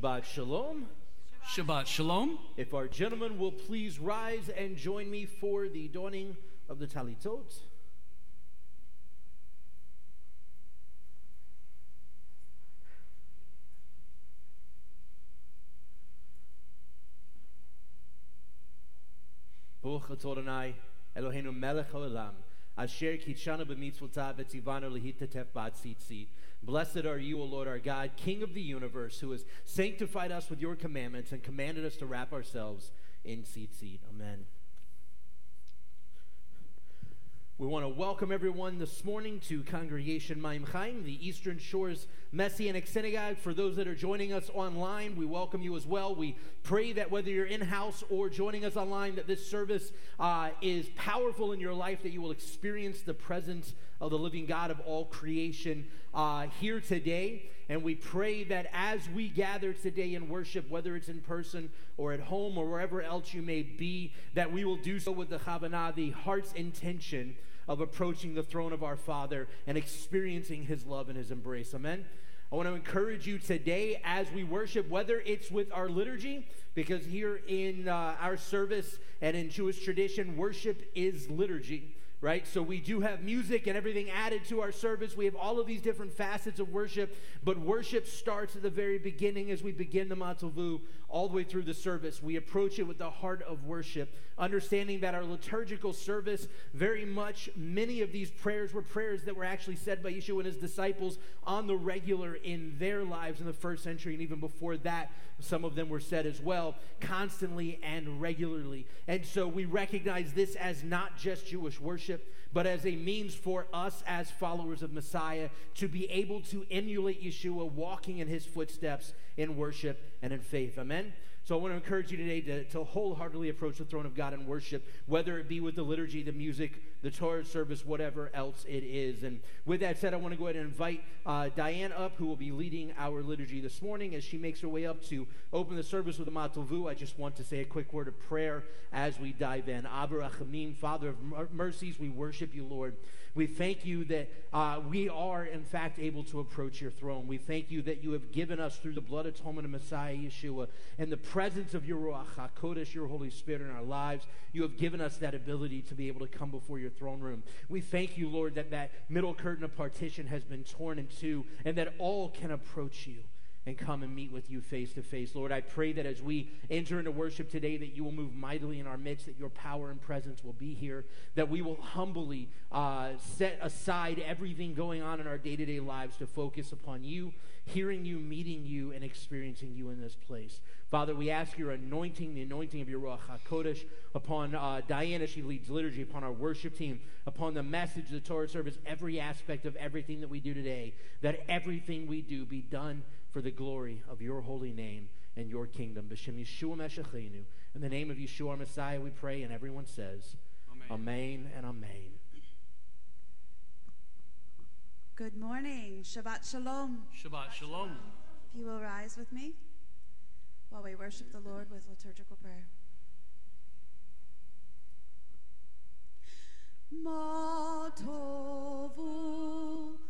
Shabbat Shalom. Shabbat Shalom. If our gentlemen will please rise and join me for the donning of the Talitot. Baruch Adonai, Eloheinu melech haolam, asher lehitatef b'atzitzit. Blessed are you, O Lord our God, King of the universe, who has sanctified us with your commandments and commanded us to wrap ourselves in tzitzit. Amen. We want to welcome everyone this morning to Congregation Maim Chaim, the Eastern Shores Messianic Synagogue. For those that are joining us online, we welcome you as well. We pray that whether you're in house or joining us online, that this service uh, is powerful in your life, that you will experience the presence of the living God of all creation uh, here today. And we pray that as we gather today in worship, whether it's in person or at home or wherever else you may be, that we will do so with the Kavanah, the heart's intention of approaching the throne of our Father and experiencing His love and His embrace. Amen. I want to encourage you today as we worship, whether it's with our liturgy, because here in uh, our service and in Jewish tradition, worship is liturgy right? So we do have music and everything added to our service. We have all of these different facets of worship, but worship starts at the very beginning as we begin the Ma Tovu all the way through the service. We approach it with the heart of worship, understanding that our liturgical service, very much, many of these prayers were prayers that were actually said by Yeshua and his disciples on the regular in their lives in the first century, and even before that, some of them were said as well, constantly and regularly. And so we recognize this as not just Jewish worship, but as a means for us as followers of Messiah to be able to emulate Yeshua, walking in his footsteps in worship and in faith. Amen. So I want to encourage you today to, to wholeheartedly approach the throne of God in worship, whether it be with the liturgy, the music, the Torah service, whatever else it is. And with that said, I want to go ahead and invite uh, Diane up, who will be leading our liturgy this morning. As she makes her way up to open the service with the Ma Tovu, I just want to say a quick word of prayer as we dive in. Abba Father of mercies, we worship you, Lord. We thank you that uh, we are, in fact, able to approach your throne. We thank you that you have given us, through the blood atonement of Messiah Yeshua, and the presence of your Ruach HaKodesh, your Holy Spirit in our lives, you have given us that ability to be able to come before your throne room. We thank you, Lord, that that middle curtain of partition has been torn in two, and that all can approach you and come and meet with you face to face. Lord, I pray that as we enter into worship today, that you will move mightily in our midst, that your power and presence will be here, that we will humbly uh, set aside everything going on in our day to day lives to focus upon you, hearing you, meeting you, and experiencing you in this place. Father, we ask your anointing, the anointing of your Ruach HaKodesh upon uh, Diana, she leads liturgy, upon our worship team, upon the message, the Torah service, every aspect of everything that we do today, that everything we do be done for the glory of your holy name and your kingdom. B'Shem Yeshua Meshachenu. In the name of Yeshua our Messiah, we pray, and everyone says, Amen, amen and Amen. Good morning. Shabbat Shalom. Shabbat Shalom. If you will rise with me while we worship the Lord with liturgical prayer. Ma tovu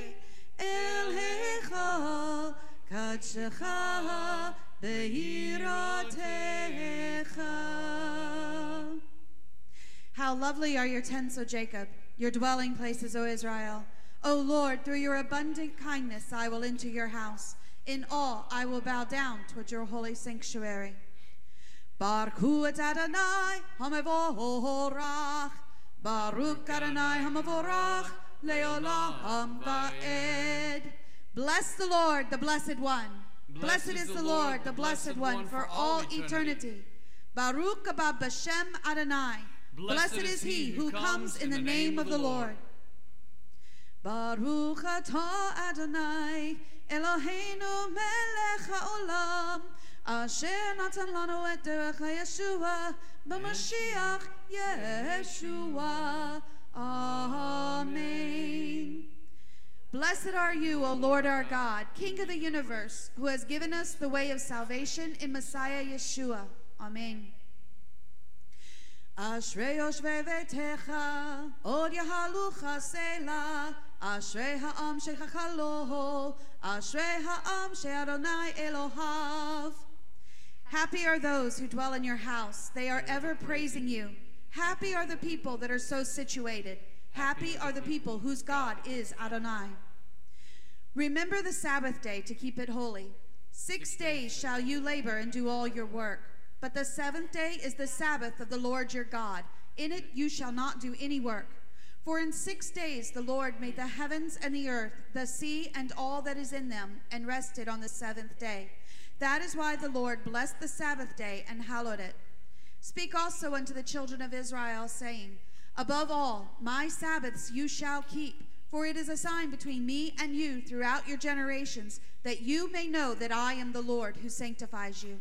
אל היכל קדשך ביראתך. How lovely are your tents, O Jacob, your dwelling places, O Israel. O Lord, through your abundant kindness I will enter your house. In awe I will bow down toward your holy sanctuary. Baruch et Adonai hamavorach. Baruch Adonai hamavorach leolam va'ed. Bless the Lord, the Blessed One. Blessed, is the Lord, the Blessed One, for all eternity. Baruch haba b'shem Adonai. Blessed is he who comes in the name of the Lord. Baruch atah Adonai, Eloheinu melech haolam, asher natan lanu et derech Yeshua, b'Mashiach Yeshua. Amen. Blessed are you, O Lord our God, King of the universe, who has given us the way of salvation in Messiah Yeshua. Amen. אשרי יושבי ביתך, עוד יהלוך סלע, אשרי העם שכחלו, אשרי העם שאדוני אלוהיו. Happy are those who dwell in your house. They are ever praising you. Happy are the people that are so situated. Happy are the people whose God is Adonai. Remember the Sabbath day to keep it holy. Six days shall you labor and do all your work. But the seventh day is the Sabbath of the Lord your God. In it you shall not do any work. For in six days the Lord made the heavens and the earth, the sea and all that is in them, and rested on the seventh day. That is why the Lord blessed the Sabbath day and hallowed it. Speak also unto the children of Israel, saying, Above all, my Sabbaths you shall keep, for it is a sign between me and you throughout your generations, that you may know that I am the Lord who sanctifies you.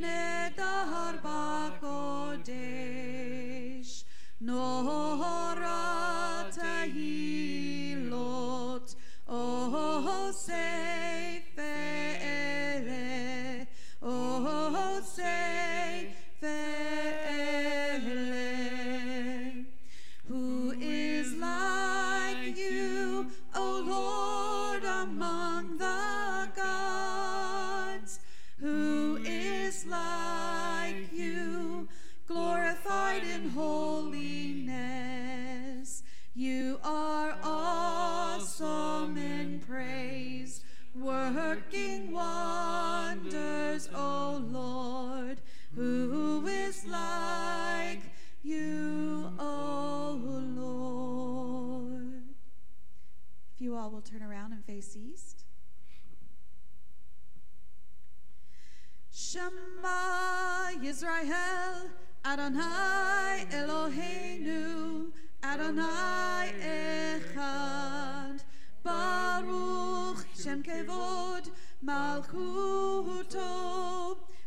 Nedar bakodesh Nohora tahilot O sefere O sefere working wonders, O Lord. Who is like you, O Lord? If you all will turn around and face east. Shema Yisrael, Adonai Eloheinu, Adonai Echad, Baruch Shem Kevod, Malchuto,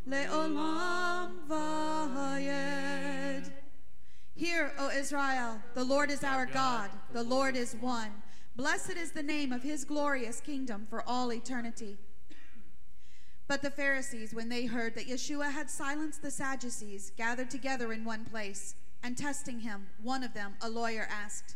Leolam Vayed. Hear, O Israel, the Lord is our God, the Lord is one. Blessed is the name of his glorious kingdom for all eternity. But the Pharisees, when they heard that Yeshua had silenced the Sadducees, gathered together in one place, and testing him, one of them, a lawyer, asked,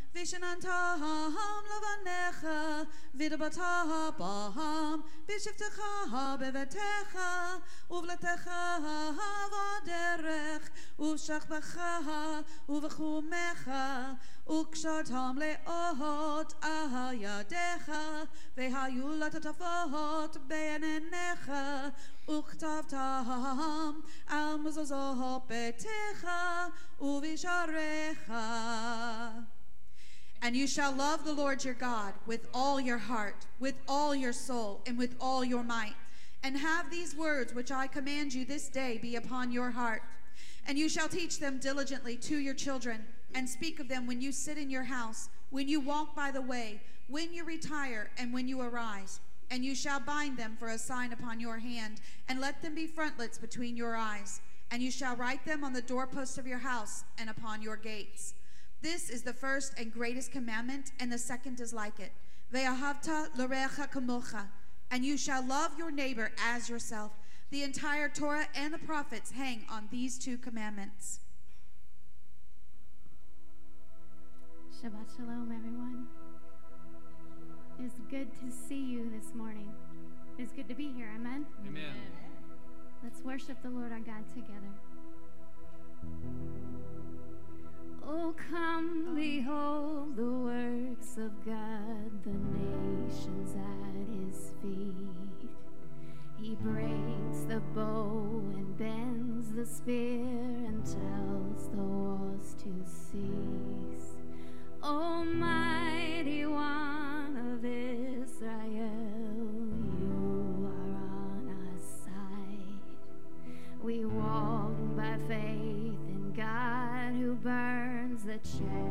ושננתם לבניך, ודברת בהם, בשבתך בביתך, ובלתך בדרך, ובשכבך ובחומך, וקשרתם לאות על ידיך, והיו לטטפות בין עיניך, וכתבתם על מזוזות ביתך ובשעריך. And you shall love the Lord your God with all your heart, with all your soul, and with all your might. And have these words which I command you this day be upon your heart. And you shall teach them diligently to your children, and speak of them when you sit in your house, when you walk by the way, when you retire, and when you arise. And you shall bind them for a sign upon your hand, and let them be frontlets between your eyes. And you shall write them on the doorposts of your house and upon your gates. This is the first and greatest commandment, and the second is like it. Ve'ahavta l'recha kamocha, and you shall love your neighbor as yourself. The entire Torah and the prophets hang on these two commandments. Shabbat Shalom, everyone. It's good to see you this morning. It's good to be here. Amen. Amen. Let's worship the Lord our God together. Oh, come behold the works of God, the nations at his feet. He breaks the bow and bends the spear and tells the wars to cease. Oh, Almighty burns the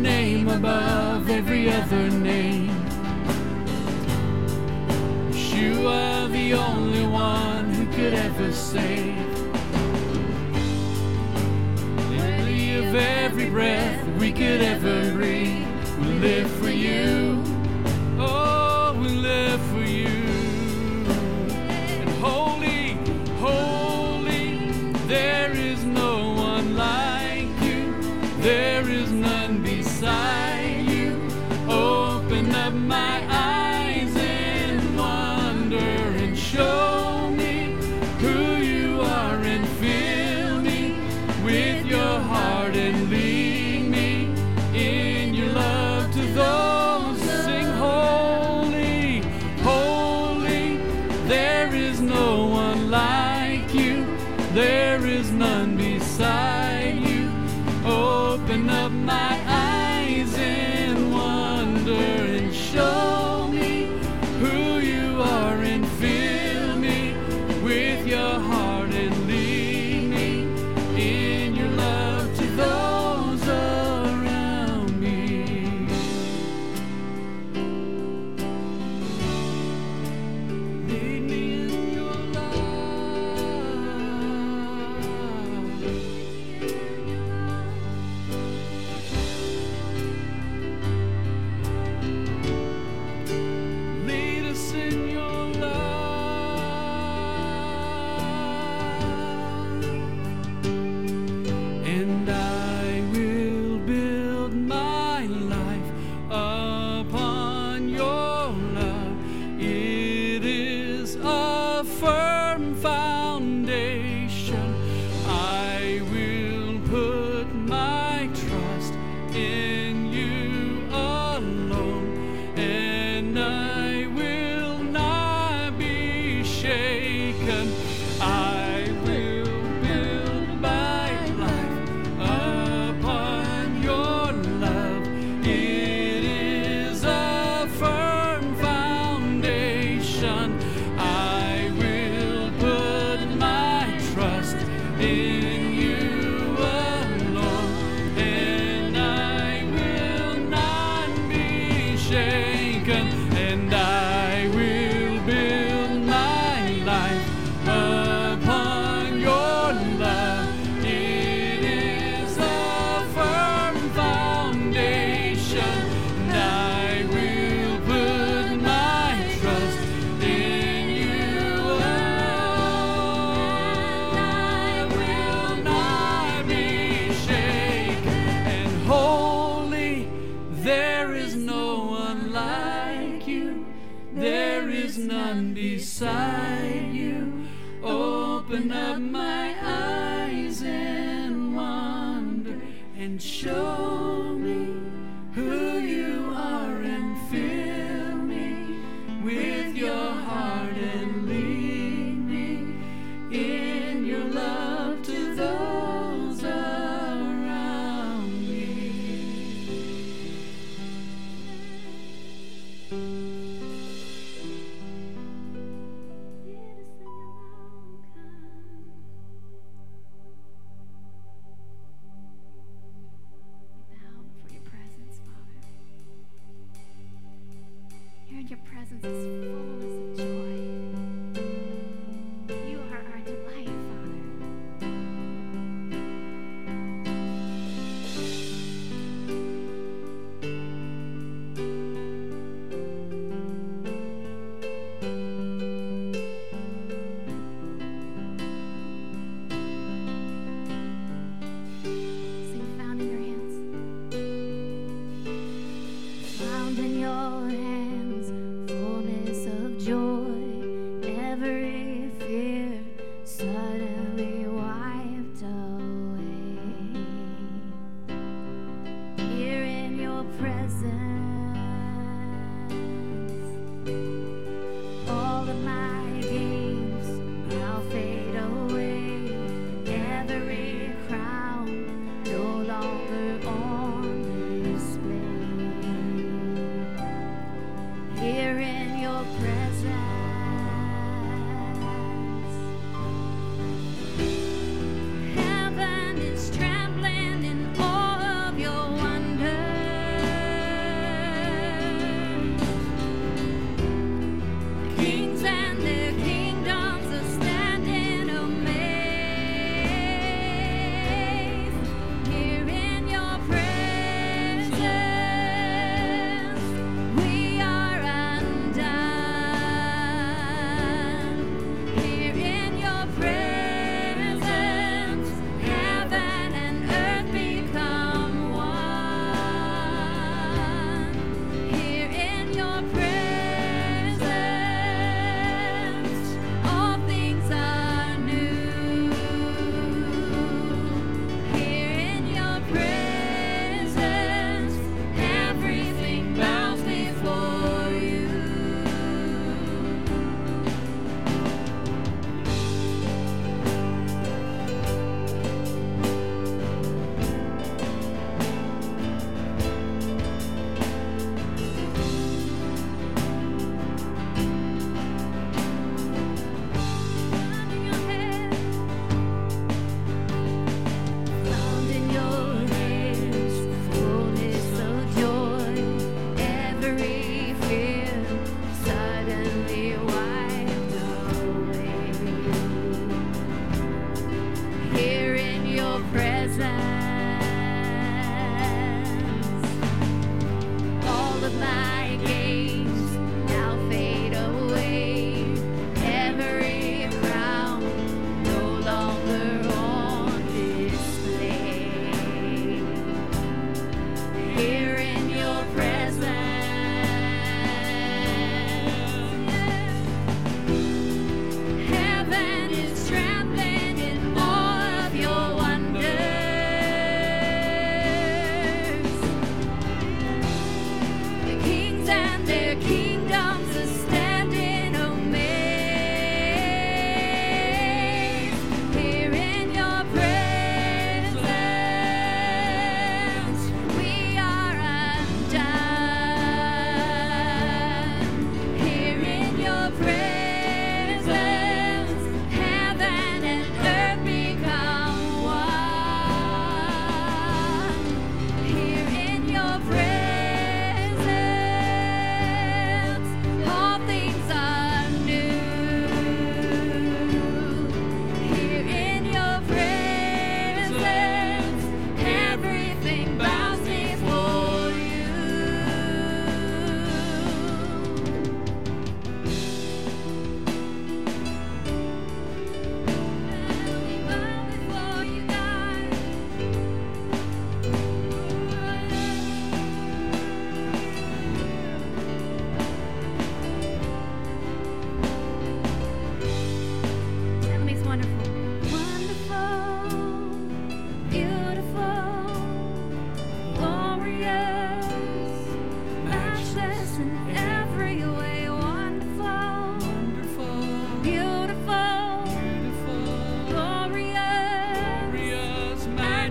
name above every other name. You are the only one who could ever save. Lily of every breath we could ever breathe, we live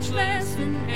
much less than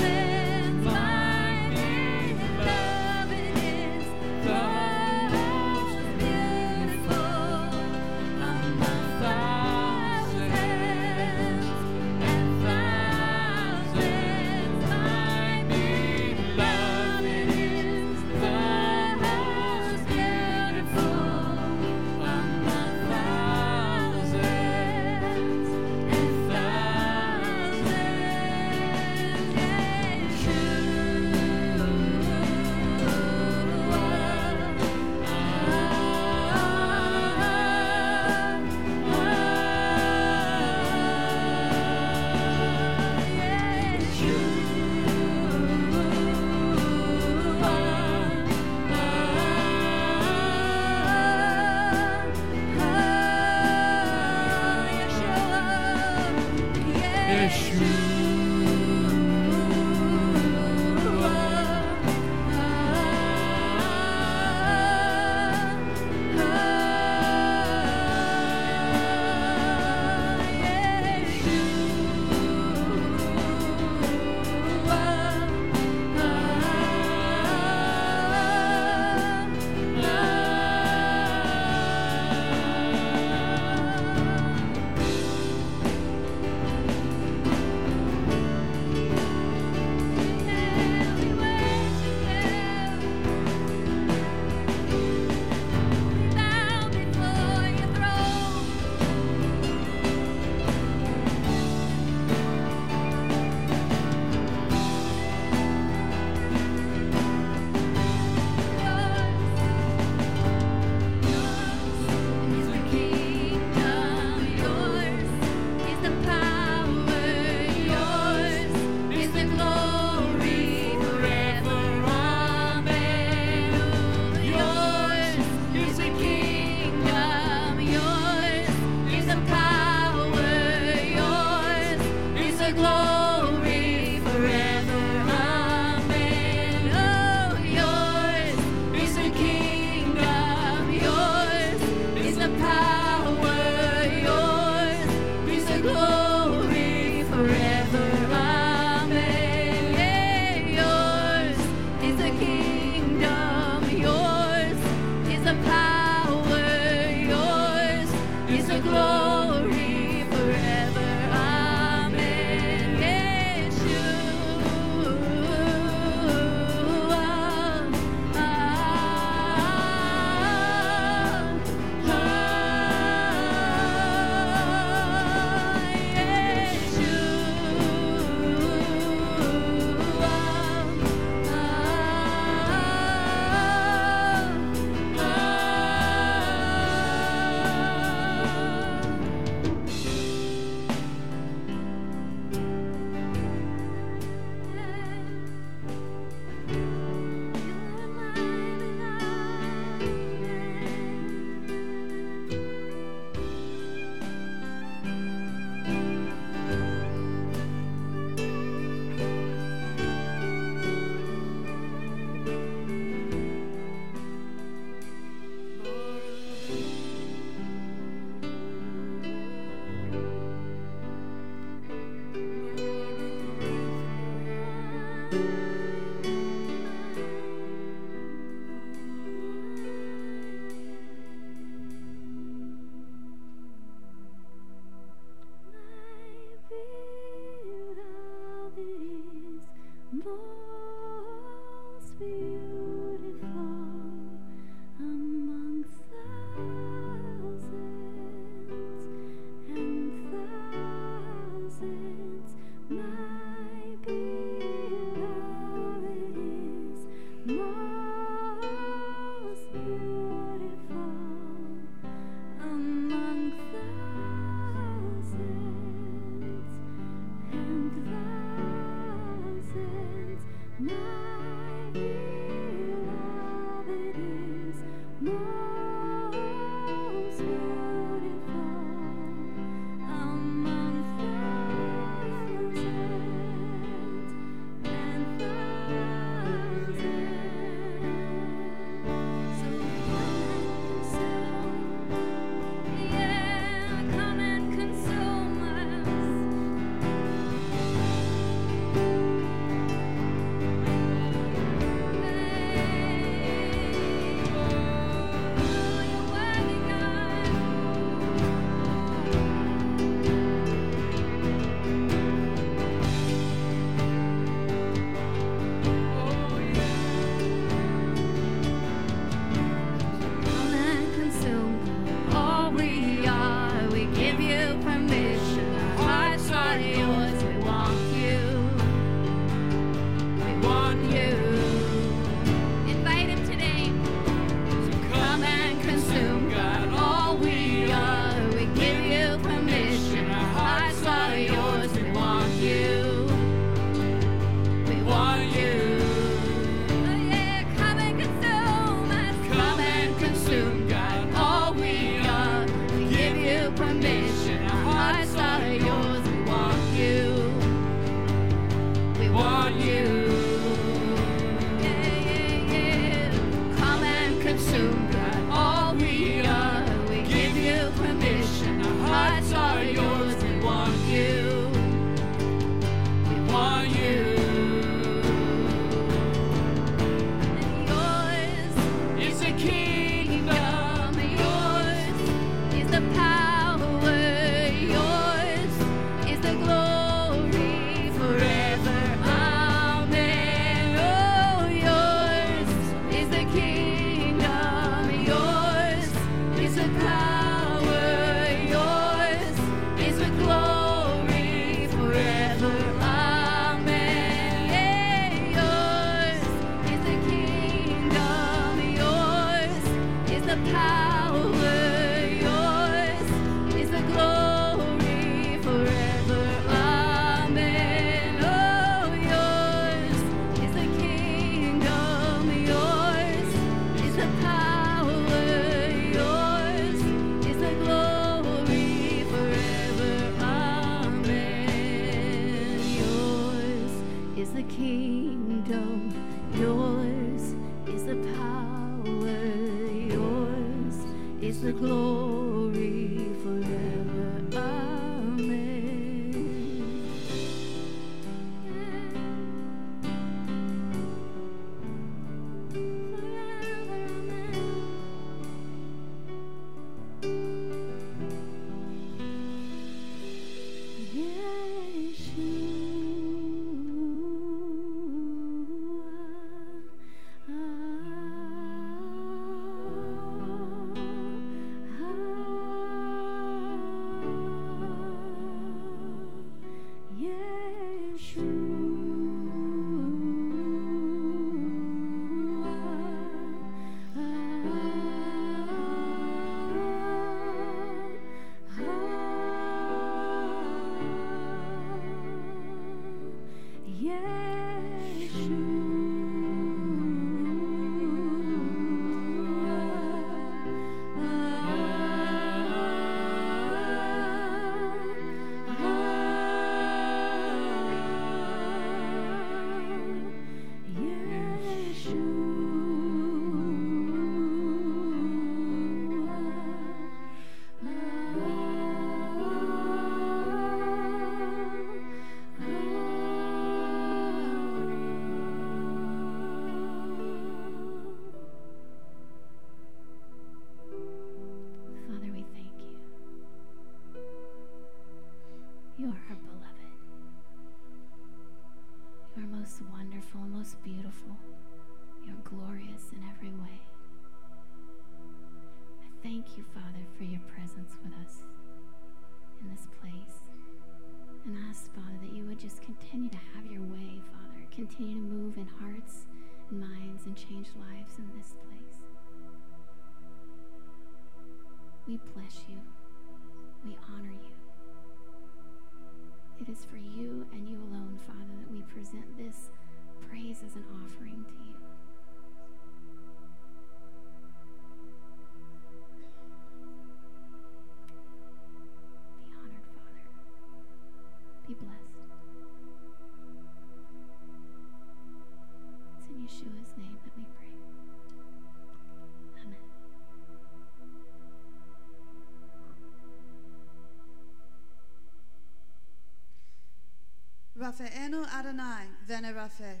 Rafeenu Adonai vene Rafe,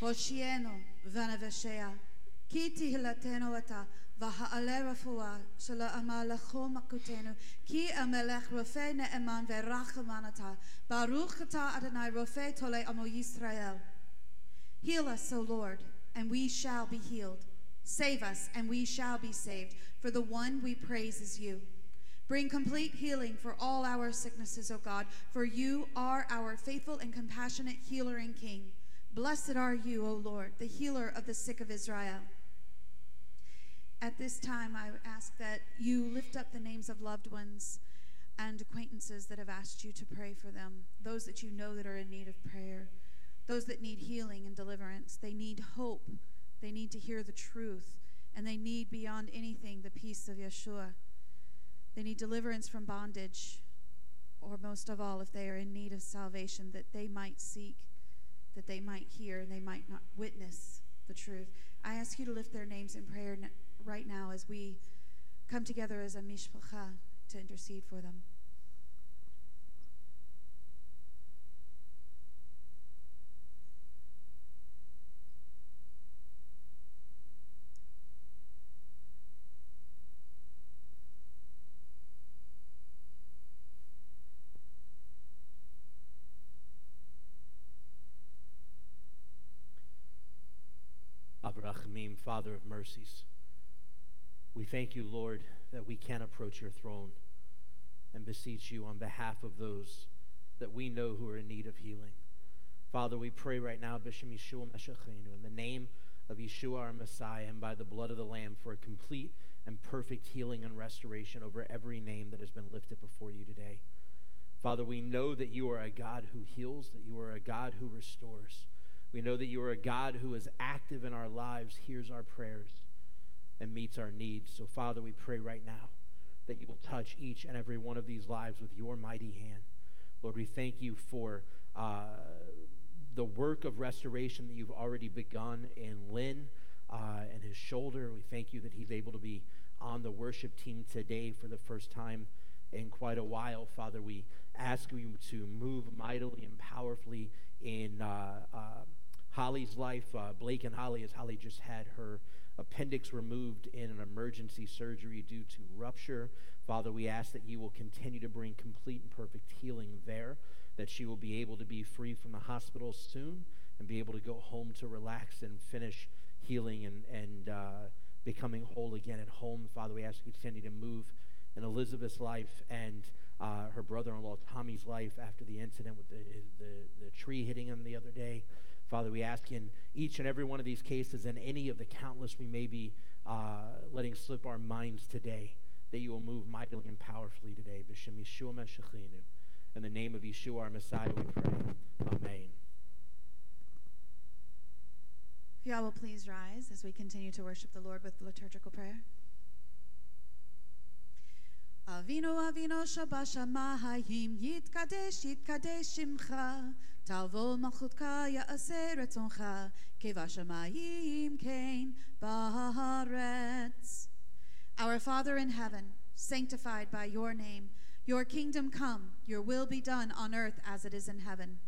Hoshienu vene Veshea, Ki tihilatenu ata, Vaha'ale rafua, Shala amalecho makutenu, Ki amelech Rafe ne'eman verachamanata, Baruch ata Adonai Rafe tole amo Yisrael. Heal us, O Lord, and we shall be healed. Save us, and we shall be saved, for the one we praise is you. Bring complete healing for all our sicknesses, O God, for you are our faithful and compassionate healer and king. Blessed are you, O Lord, the healer of the sick of Israel. At this time, I ask that you lift up the names of loved ones and acquaintances that have asked you to pray for them, those that you know that are in need of prayer, those that need healing and deliverance. They need hope, they need to hear the truth, and they need beyond anything the peace of Yeshua. They need deliverance from bondage, or most of all, if they are in need of salvation, that they might seek, that they might hear, and they might not witness the truth. I ask you to lift their names in prayer right now as we come together as a mishpacha to intercede for them. Father of mercies. We thank you, Lord, that we can approach your throne and beseech you on behalf of those that we know who are in need of healing. Father, we pray right now, Bishop Yeshua Meshachenu, in the name of Yeshua our Messiah and by the blood of the Lamb for a complete and perfect healing and restoration over every name that has been lifted before you today. Father, we know that you are a God who heals, that you are a God who restores. We know that you are a God who is active in our lives, hears our prayers, and meets our needs. So, Father, we pray right now that you will touch each and every one of these lives with your mighty hand. Lord, we thank you for uh, the work of restoration that you've already begun in Lynn uh, and his shoulder. We thank you that he's able to be on the worship team today for the first time in quite a while. Father, we ask you to move mightily and powerfully in uh, uh, Holly's life. Uh, Blake and Holly, as Holly just had her appendix removed in an emergency surgery due to rupture. Father, we ask that you will continue to bring complete and perfect healing there, that she will be able to be free from the hospital soon and be able to go home to relax and finish healing and, and uh, becoming whole again at home. Father, we ask you to continue to move in Elizabeth's life and uh, her brother-in-law Tommy's life after the incident with the, the, the tree hitting him the other day. Father, we ask in each and every one of these cases and any of the countless we may be uh, letting slip our minds today, that you will move mightily and powerfully today. In the name of Yeshua, our Messiah, we pray. Amen. If y'all will please rise as we continue to worship the Lord with liturgical prayer. Avinu Shabashamayim Yitkadesh Yitkadesh Shimcha Tavo Malchutka Ya'aseh Retzoncha Kevashamayim Kain Baharetz Our Father in heaven, sanctified by your name, your kingdom come, your will be done on earth as it is in heaven.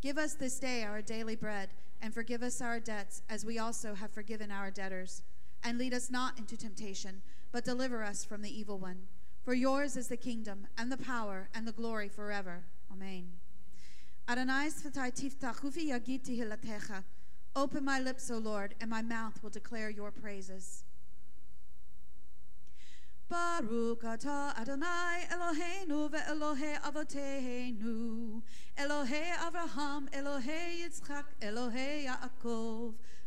Give us this day our daily bread, and forgive us our debts as we also have forgiven our debtors. And lead us not into temptation, but deliver us from the evil one. For yours is the kingdom, and the power, and the glory forever. Amen. Open my lips, O Lord, and my mouth will declare your praises. Baruch atah Adonai Eloheinu ve'Elohe Avoteinu Elohe Avraham Elohe Yitzchak Elohe Yaakov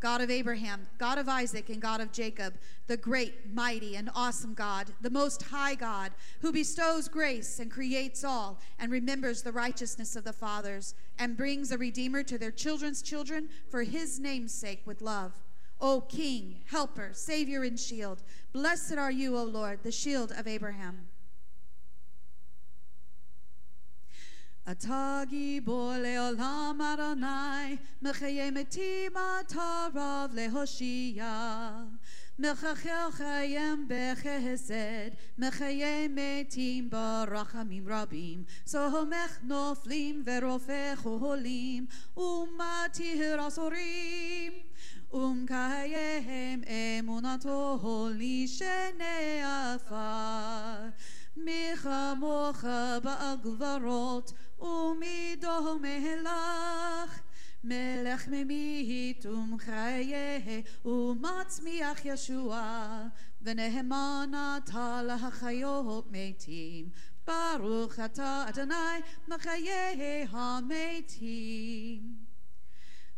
God of Abraham, God of Isaac, and God of Jacob, the great, mighty, and awesome God, the most high God, who bestows grace and creates all, and remembers the righteousness of the fathers, and brings a Redeemer to their children's children for his name's sake with love. O King, Helper, Savior, and Shield, blessed are you, O Lord, the shield of Abraham. אתה גיבור לעולם אדוני, מחיי מתים אתה רב להושיע. מחכל חיים בחסד, מחיי מתים ברחמים רבים, סומך נופלים ורופא חולים, ומתיר אסורים. ומקיים אמונתו לשני עפר. מי כמוך בעל גברות ומידו מלך. מלך ממית ומחיה ומצמיח ישוע ונאמן אתה להחיות מתים ברוך אתה אדוני מחיי המתים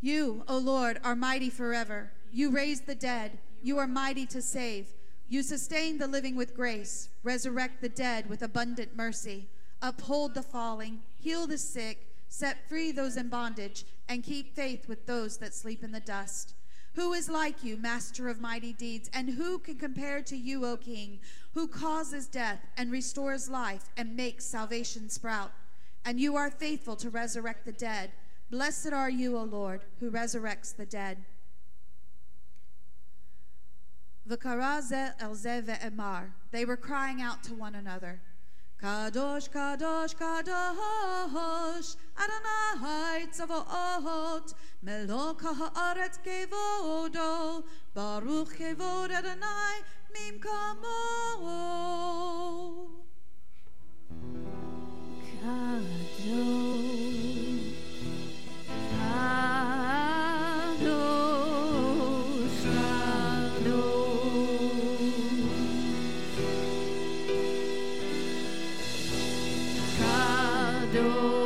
You, O Lord, are mighty forever. You raise the dead. You are mighty to save. You sustain the living with grace, resurrect the dead with abundant mercy, uphold the falling, heal the sick, set free those in bondage, and keep faith with those that sleep in the dust. Who is like you, master of mighty deeds, and who can compare to you, O King, who causes death and restores life and makes salvation sprout? And you are faithful to resurrect the dead. Blessed are you, O Lord, who resurrects the dead. They were crying out to one another. Kadosh, Kadosh, Kadosh, Adonai Tzavaot, Melok haaretz kevodo, Baruch kevod Adonai mimkamo. Kadosh, Kadosh, Kadosh,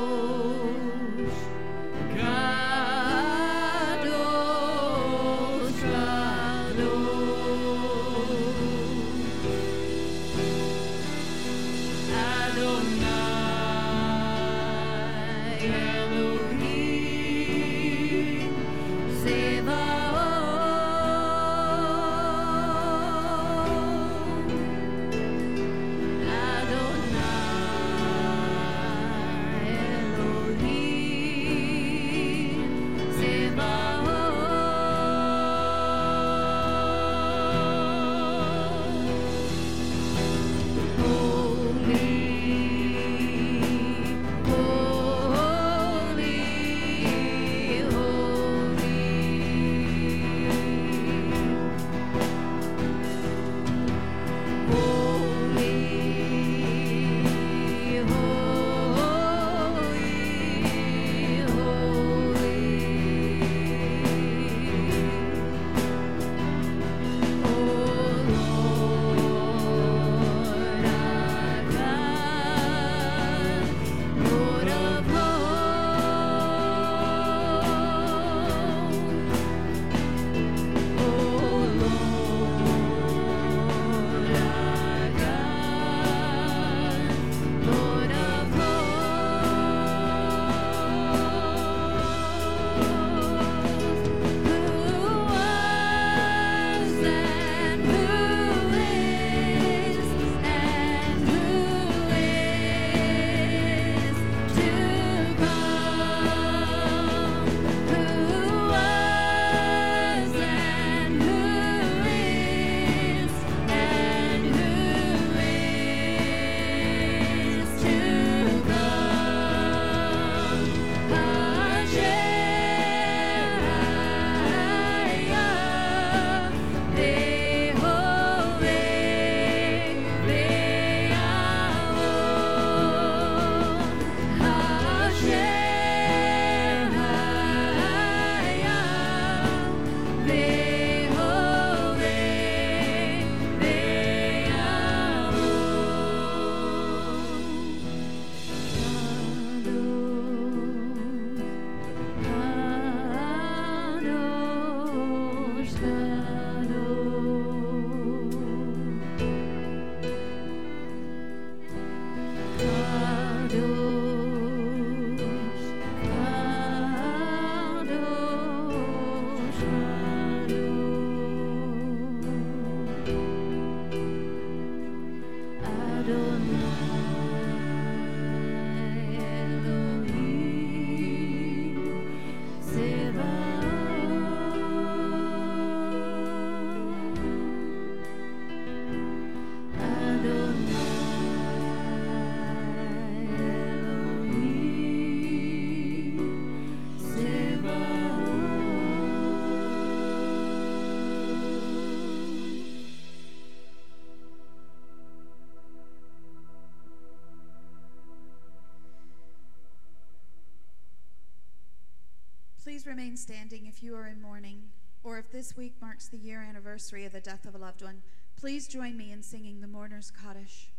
Please remain standing if you are in mourning, or if this week marks the year anniversary of the death of a loved one. Please join me in singing the Mourner's Kaddish.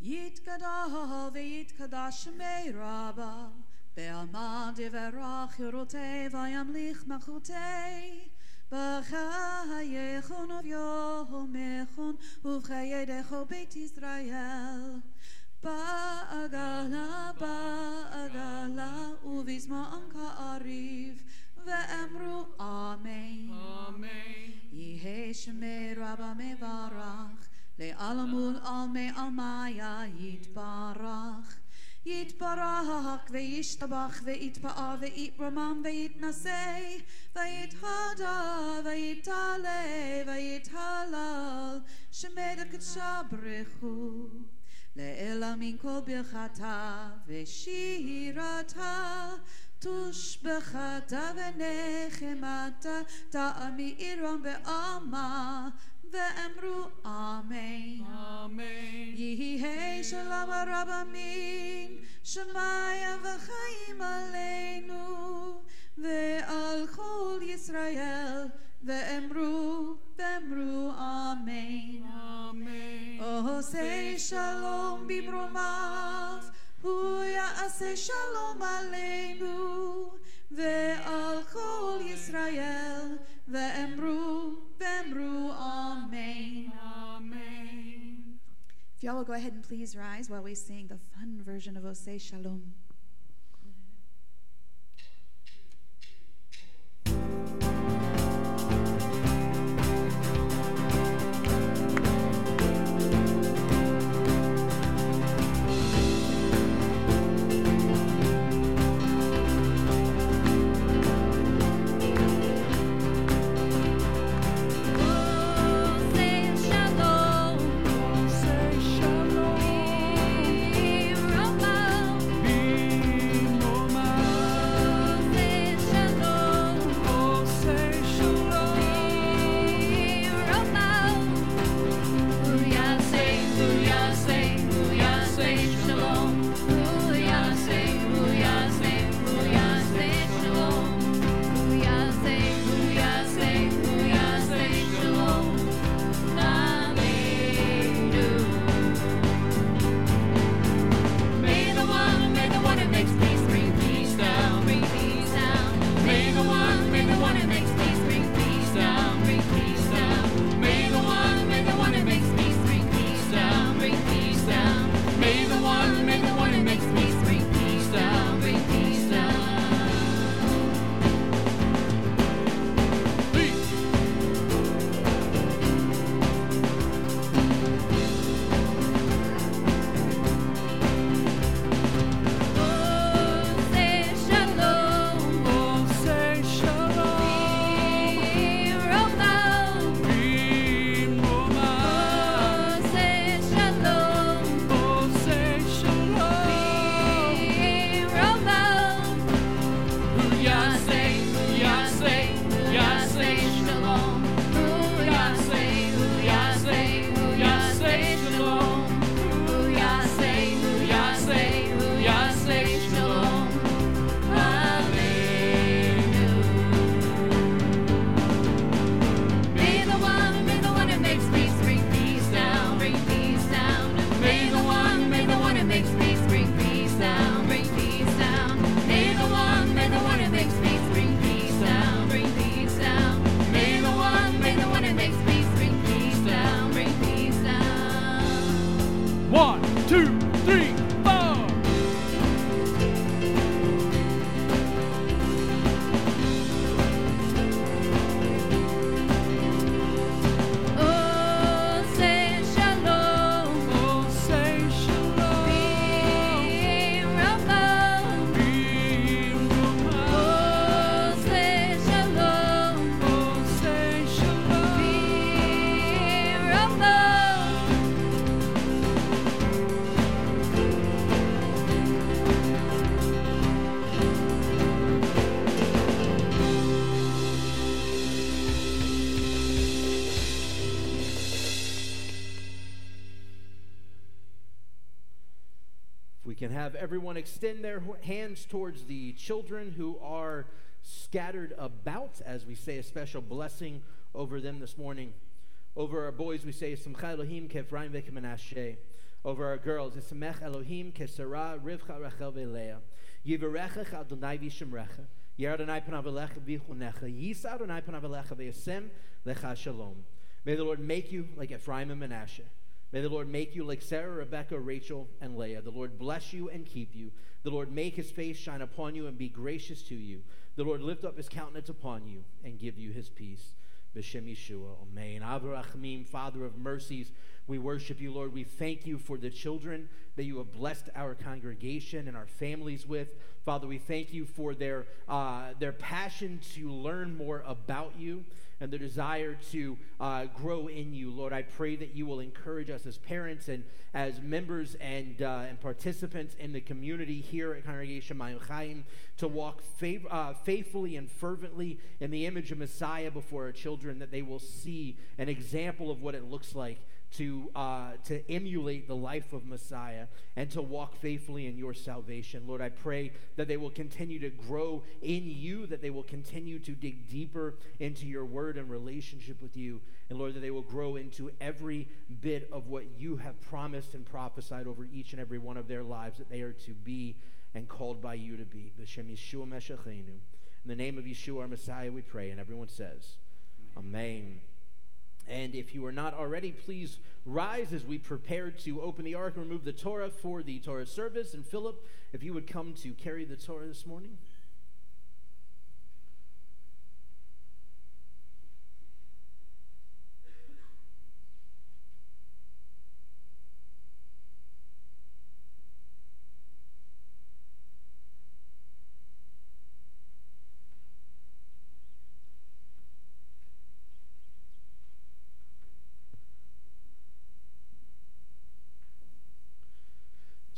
Yitkadah v'yitkadash mei rabba Be'amad yiverach yurotei v'yamlich machutei B'chayechon uvyomechon Uv'chayedecho beit Israel. ישראל. בעגלה בעגלה ובזמן כאריב ואמרו אמן. Amen. יהי שמי רבה מברך, לעלמול עלמי עלמיה יתברך. יתברך וישתבח ויתפאר ויתרומם ויתנשא ויתהדה ויתעלה ויתהלל שמד הקדשה ברכו לאלה מן כל ברכתה ושירתה תושבחתה ונחמתה תעמי עירום בעלמה ואמרו אמן Amen. יהי שלום הרב אמין, שמיה וחיים עלינו, ועל כל ישראל, ואמרו, ואמרו אמן. Amen. עושה שלום במרומיו, הוא יעשה שלום עלינו, ועל כל ישראל, ואמרו, ואמרו אמן. Amen. If y'all will go ahead and please rise while we sing the fun version of Osei Shalom. Have everyone extend their hands towards the children who are scattered about as we say a special blessing over them this morning. Over our boys, we say, Elohim. Over our girls, Yisamech Elohim rivcha rachel Adonai v'shemrecha. Yer Adonai panav elecha v'chunecha. Yisa Adonai panav elecha lecha shalom. May the Lord make you like Ephraim and Manasseh. May the Lord make you like Sarah, Rebecca, Rachel, and Leah. The Lord bless you and keep you. The Lord make his face shine upon you and be gracious to you. The Lord lift up his countenance upon you and give you his peace. B'Shem Yeshua. Amen. Avraham, Father of mercies, We worship you, Lord. We thank you for the children that you have blessed our congregation and our families with. Father, we thank you for their, uh, their passion to learn more about you and the desire to uh, grow in you. Lord, I pray that you will encourage us as parents and as members and, uh, and participants in the community here at Congregation Mayim Chaim to walk fav- uh, faithfully and fervently in the image of Messiah before our children, that they will see an example of what it looks like to, uh, to emulate the life of Messiah and to walk faithfully in your salvation. Lord, I pray that they will continue to grow in you, that they will continue to dig deeper into your word and relationship with you. And Lord, that they will grow into every bit of what you have promised and prophesied over each and every one of their lives that they are to be and called by you to be. Meshachenu. In the name of Yeshua, our Messiah, we pray. And everyone says, Amen. And if you are not already, please rise as we prepare to open the ark and remove the Torah for the Torah service. And Philip, if you would come to carry the Torah this morning.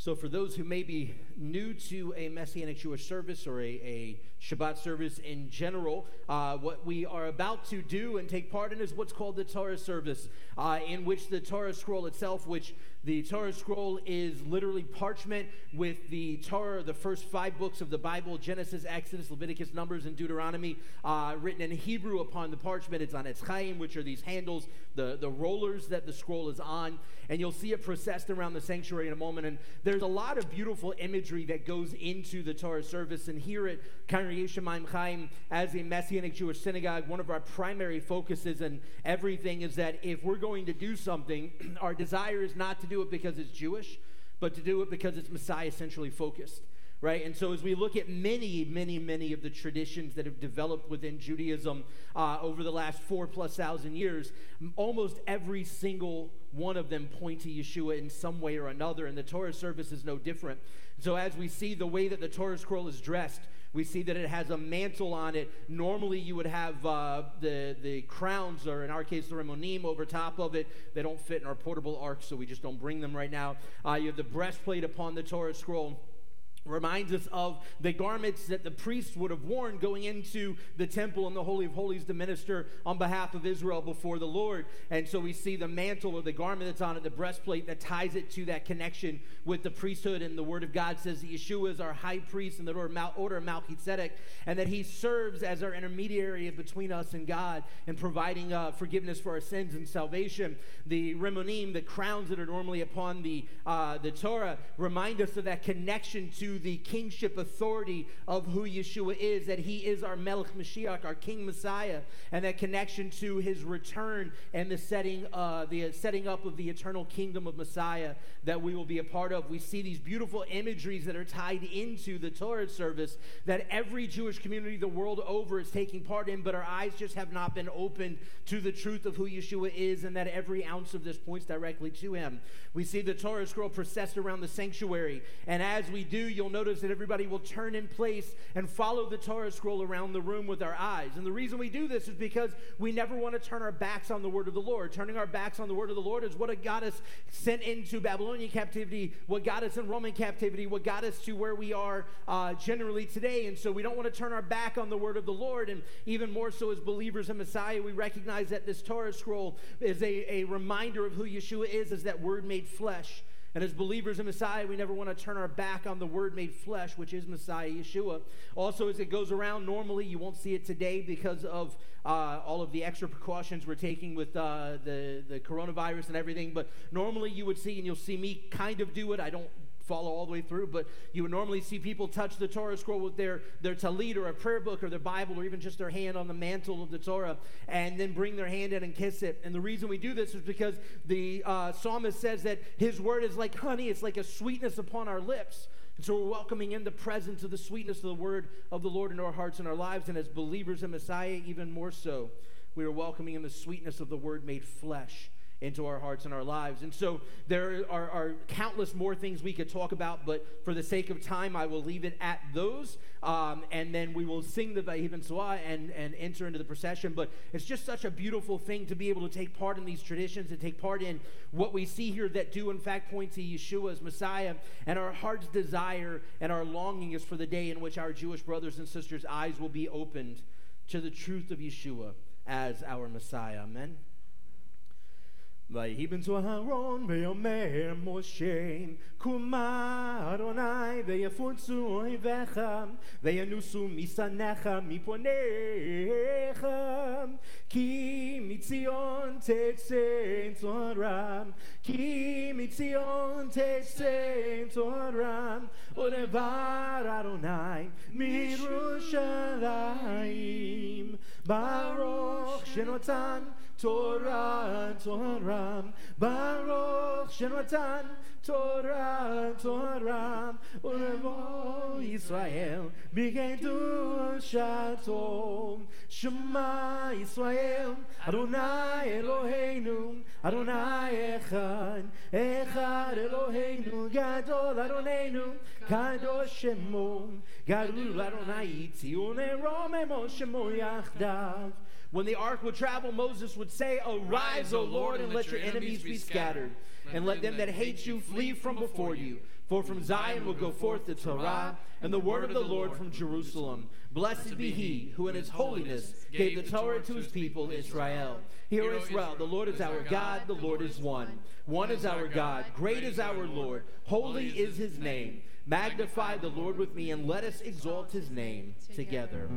So, for those who may be new to a Messianic Jewish service or a, a Shabbat service in general, uh, what we are about to do and take part in is what's called the Torah service, uh, in which the Torah scroll itself, which the Torah scroll is literally parchment with the Torah, the first five books of the Bible Genesis, Exodus, Leviticus, Numbers, and Deuteronomy, uh, written in Hebrew upon the parchment. It's on its chaim, which are these handles, the, the rollers that the scroll is on. And you'll see it processed around the sanctuary in a moment. And there's a lot of beautiful imagery that goes into the Torah service. And here at Congregation Maim Chaim, as a Messianic Jewish synagogue, one of our primary focuses and everything is that if we're going to do something, our desire is not to do it because it's Jewish, but to do it because it's Messiah centrally focused right? And so, as we look at many, many, many of the traditions that have developed within Judaism uh, over the last four plus thousand years, almost every single one of them point to Yeshua in some way or another, and the Torah service is no different. So, as we see the way that the Torah scroll is dressed, we see that it has a mantle on it. Normally, you would have uh, the, the crowns, or in our case, the remonim, over top of it. They don't fit in our portable ark, so we just don't bring them right now. Uh, you have the breastplate upon the Torah scroll reminds us of the garments that the priests would have worn going into the temple and the Holy of Holies to minister on behalf of Israel before the Lord. And so we see the mantle or the garment that's on it, the breastplate that ties it to that connection with the priesthood. And the Word of God says that Yeshua is our high priest in the order of Melchizedek, and that he serves as our intermediary between us and God and providing uh, forgiveness for our sins and salvation. The remonim, the crowns that are normally upon the, uh, the Torah, remind us of that connection to the kingship authority of who Yeshua is, that he is our Melech Mashiach, our King Messiah, and that connection to his return and the setting, uh, the setting up of the eternal kingdom of Messiah that we will be a part of. We see these beautiful imageries that are tied into the Torah service that every Jewish community the world over is taking part in, but our eyes just have not been opened to the truth of who Yeshua is, and that every ounce of this points directly to him. We see the Torah scroll processed around the sanctuary, and as we do, you'll notice that everybody will turn in place and follow the Torah scroll around the room with our eyes. And the reason we do this is because we never want to turn our backs on the word of the Lord. Turning our backs on the word of the Lord is what got us sent into Babylonian captivity, what got us in Roman captivity, what got us to where we are uh, generally today. And so we don't want to turn our back on the word of the Lord. And even more so as believers in Messiah, we recognize that this Torah scroll is a, a reminder of who Yeshua is, as that word made flesh. And as believers in Messiah, we never want to turn our back on the Word made flesh, which is Messiah Yeshua. Also, as it goes around, normally you won't see it today because of uh, all of the extra precautions we're taking with uh, the, the coronavirus and everything. But normally you would see, and you'll see me kind of do it. I don't follow all the way through, but you would normally see people touch the Torah scroll with their, their talit or a prayer book or their Bible or even just their hand on the mantle of the Torah and then bring their hand in and kiss it. And the reason we do this is because the uh, psalmist says that his word is like honey, it's like a sweetness upon our lips. And so we're welcoming in the presence of the sweetness of the word of the Lord in our hearts and our lives. And as believers in Messiah, even more so, we are welcoming in the sweetness of the word made flesh into our hearts and our lives. And so there are, are countless more things we could talk about, but for the sake of time, I will leave it at those. Um, and then we will sing the Vayehi Binsoa and, and enter into the procession. But it's just such a beautiful thing to be able to take part in these traditions and take part in what we see here that do, in fact, point to Yeshua as Messiah. And our heart's desire and our longing is for the day in which our Jewish brothers and sisters' eyes will be opened to the truth of Yeshua as our Messiah. Amen. ויהי בן אהרון ויאמר משה קומה אדוני ויפוצו אויביך וינוסו משנאיך מפניך כי מציון תצא תורם כי מציון תצא תורם ודבר אדוני מירושלים ברוך שנותן Torah, Torah, Baruch Shenatan, Torah, Torah, Ulevo Israel, began to Shatom, Shema Israel, Adonai Eloheinu, Adonai Echad, Echad Eloheinu, Gadol Adonenu, Kadosh Shemo, Gadol Adonai Tzion, Eromemo Shemo Yachdav, when the ark would travel, Moses would say, Arise, O Lord, and let your enemies be scattered, and let them that hate you flee from before you. For from Zion will go forth the Torah, and the word of the Lord from Jerusalem. Blessed be he who in his holiness gave the Torah to his people Israel. Hear Israel, the Lord is our God, the Lord is one. One is our God, great is our Lord, holy is his name. Magnify the Lord with me, and let us exalt his name together.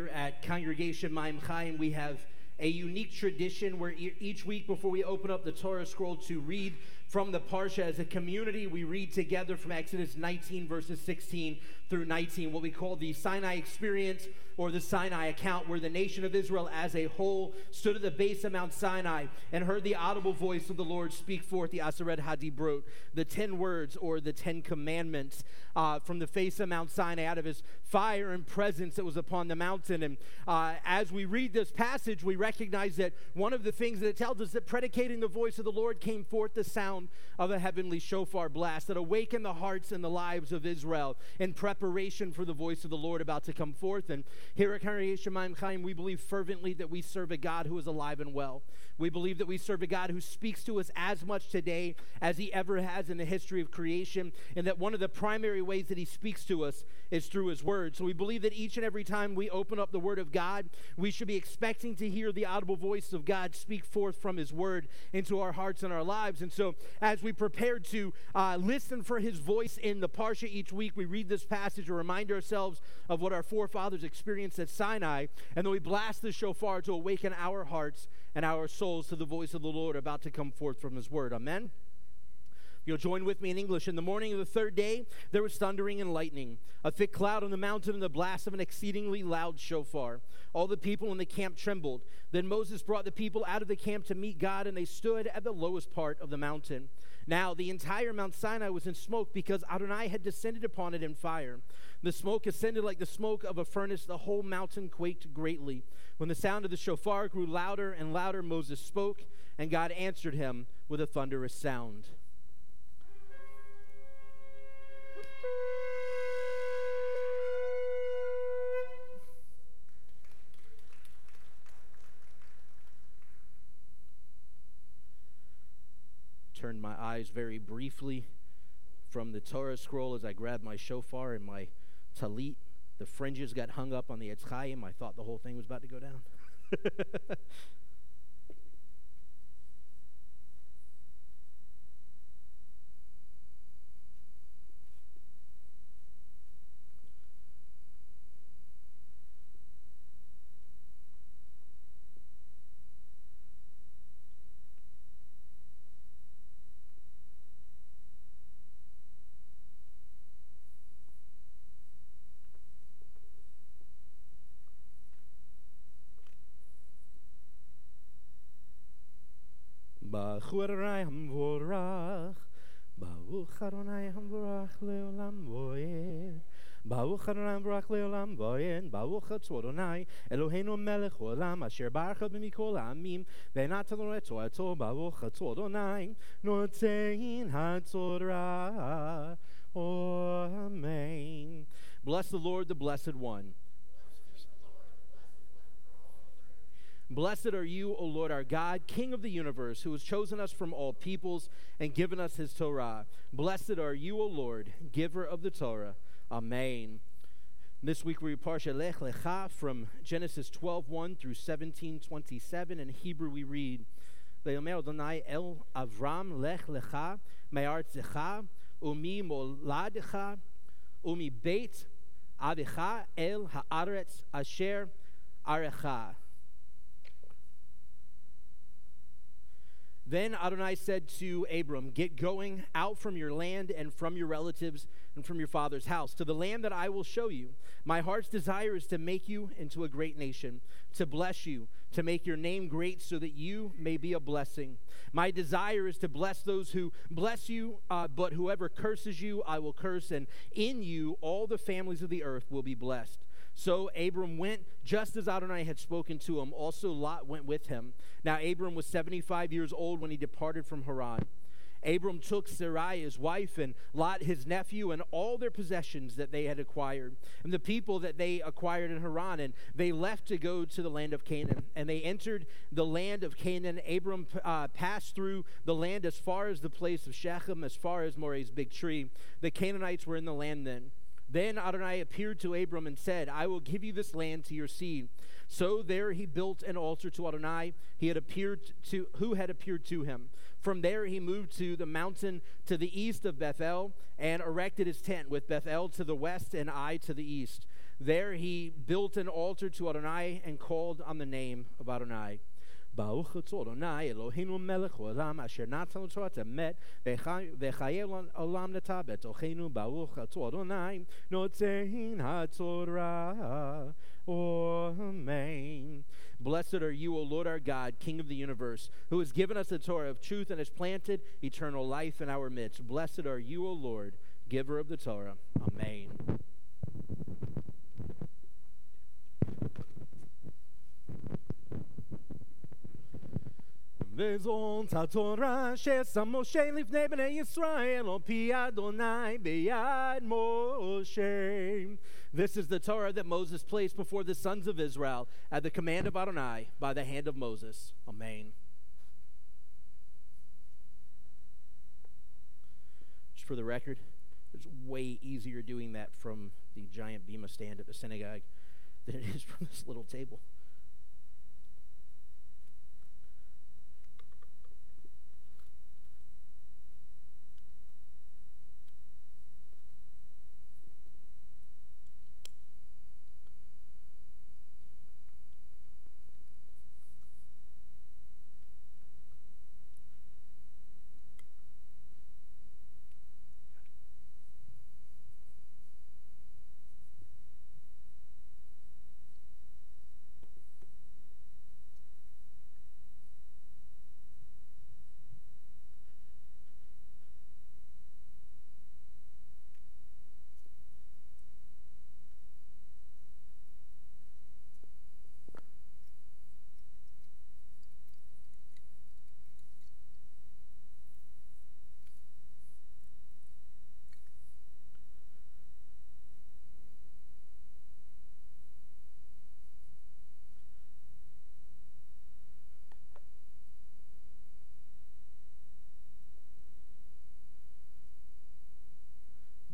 Here at Congregation Maim Chaim, we have a unique tradition where e- each week before we open up the Torah scroll to read from the Parsha as a community, we read together from Exodus 19, verses 16 through 19, what we call the Sinai experience or the Sinai account, where the nation of Israel as a whole stood at the base of Mount Sinai and heard the audible voice of the Lord speak forth the Aseret Hadibrot, the 10 words or the 10 commandments uh, from the face of Mount Sinai out of his fire and presence that was upon the mountain. And uh, as we read this passage, we recognize that one of the things that it tells us that predicating the voice of the Lord came forth the sound of a heavenly shofar blast that awakened the hearts and the lives of Israel in preparation for the voice of the Lord about to come forth. And here at Congregation Maim Chaim, we believe fervently that we serve a God who is alive and well. We believe that we serve a God who speaks to us as much today as he ever has in the history of creation, and that one of the primary ways that he speaks to us is through his word. So we believe that each and every time we open up the word of God, we should be expecting to hear the audible voice of God speak forth from his word into our hearts and our lives. And so as we prepare to uh, listen for his voice in the Parsha each week, we read this passage to remind ourselves of what our forefathers experienced at Sinai, and then we blast the shofar to awaken our hearts and our souls to the voice of the Lord about to come forth from his word. Amen. You'll join with me in English. In the morning of the third day, there was thundering and lightning, a thick cloud on the mountain, and the blast of an exceedingly loud shofar. All the people in the camp trembled. Then Moses brought the people out of the camp to meet God, and they stood at the lowest part of the mountain. Now, the entire Mount Sinai was in smoke because Adonai had descended upon it in fire. The smoke ascended like the smoke of a furnace. The whole mountain quaked greatly. When the sound of the shofar grew louder and louder, Moses spoke, and God answered him with a thunderous sound. Turned my eyes very briefly from the Torah scroll as I grabbed my shofar and my talit. The fringes got hung up on the Etz Chaim. I thought the whole thing was about to go down. Baruch Adonai Hamvorach. Baruch Adonai leolam voed. Baruch Adonai leolam voed. Baruch Adonai Eloheinu melech olam asher baruch b'mikol ha'amim ve'natan lo et torato Baruch Adonai notein ha'torah. Amen. Bless the Lord, the Blessed One. Blessed are you, O Lord our God, King of the universe, who has chosen us from all peoples and given us his Torah. Blessed are you, O Lord, giver of the Torah. Amen. This week we read Parsha Lech Lecha from Genesis 12, 1 through 17, 27. In Hebrew we read, Ve'omer Adonai el Avram lech lecha me'artzecha umi moladecha umi beit avicha el haaretz asher arecha. Then Adonai said to Abram, Get going out from your land and from your relatives and from your father's house to the land that I will show you. My heart's desire is to make you into a great nation, to bless you, to make your name great so that you may be a blessing. My desire is to bless those who bless you, uh, but whoever curses you, I will curse, and in you all the families of the earth will be blessed. So Abram went just as Adonai had spoken to him. Also, Lot went with him. Now, Abram was 75 years old when he departed from Haran. Abram took Sarai, his wife, and Lot, his nephew, and all their possessions that they had acquired, and the people that they acquired in Haran, and they left to go to the land of Canaan. And they entered the land of Canaan. Abram uh, passed through the land as far as the place of Shechem, as far as Moreh's big tree. The Canaanites were in the land then. Then Adonai appeared to Abram and said, I will give you this land to your seed. So there he built an altar to Adonai. He had appeared to who had appeared to him. From there he moved to the mountain to the east of Bethel and erected his tent with Bethel to the west and Ai to the east. There he built an altar to Adonai and called on the name of Adonai. Baruch atah Adonai Eloheinu melech haolam asher natan לנו תורת אמת וחיי עולם נטע בתוכנו ברוך atah Adonai נותן התורה. Amen. Blessed are you, O Lord our God, King of the universe, who has given us the Torah of truth and has planted eternal life in our midst. Blessed are you, O Lord, giver of the Torah. Amen. וזאת התורה ששם משה לפני בני ישראל, על פי אדוני ביד משה. This is the Torah that Moses placed before the sons of Israel at the command of Adonai by the hand of Moses. Amen. Just for the record, it's way easier doing that from the giant bema stand at the synagogue than it is from this little table.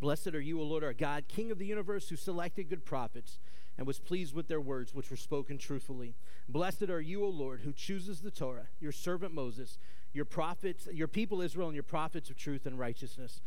Blessed are you, O Lord our God, King of the universe, who selected good prophets and was pleased with their words, which were spoken truthfully. Blessed are you, O Lord, who chooses the Torah, your servant Moses, your prophets, your people Israel, and your prophets of truth and righteousness.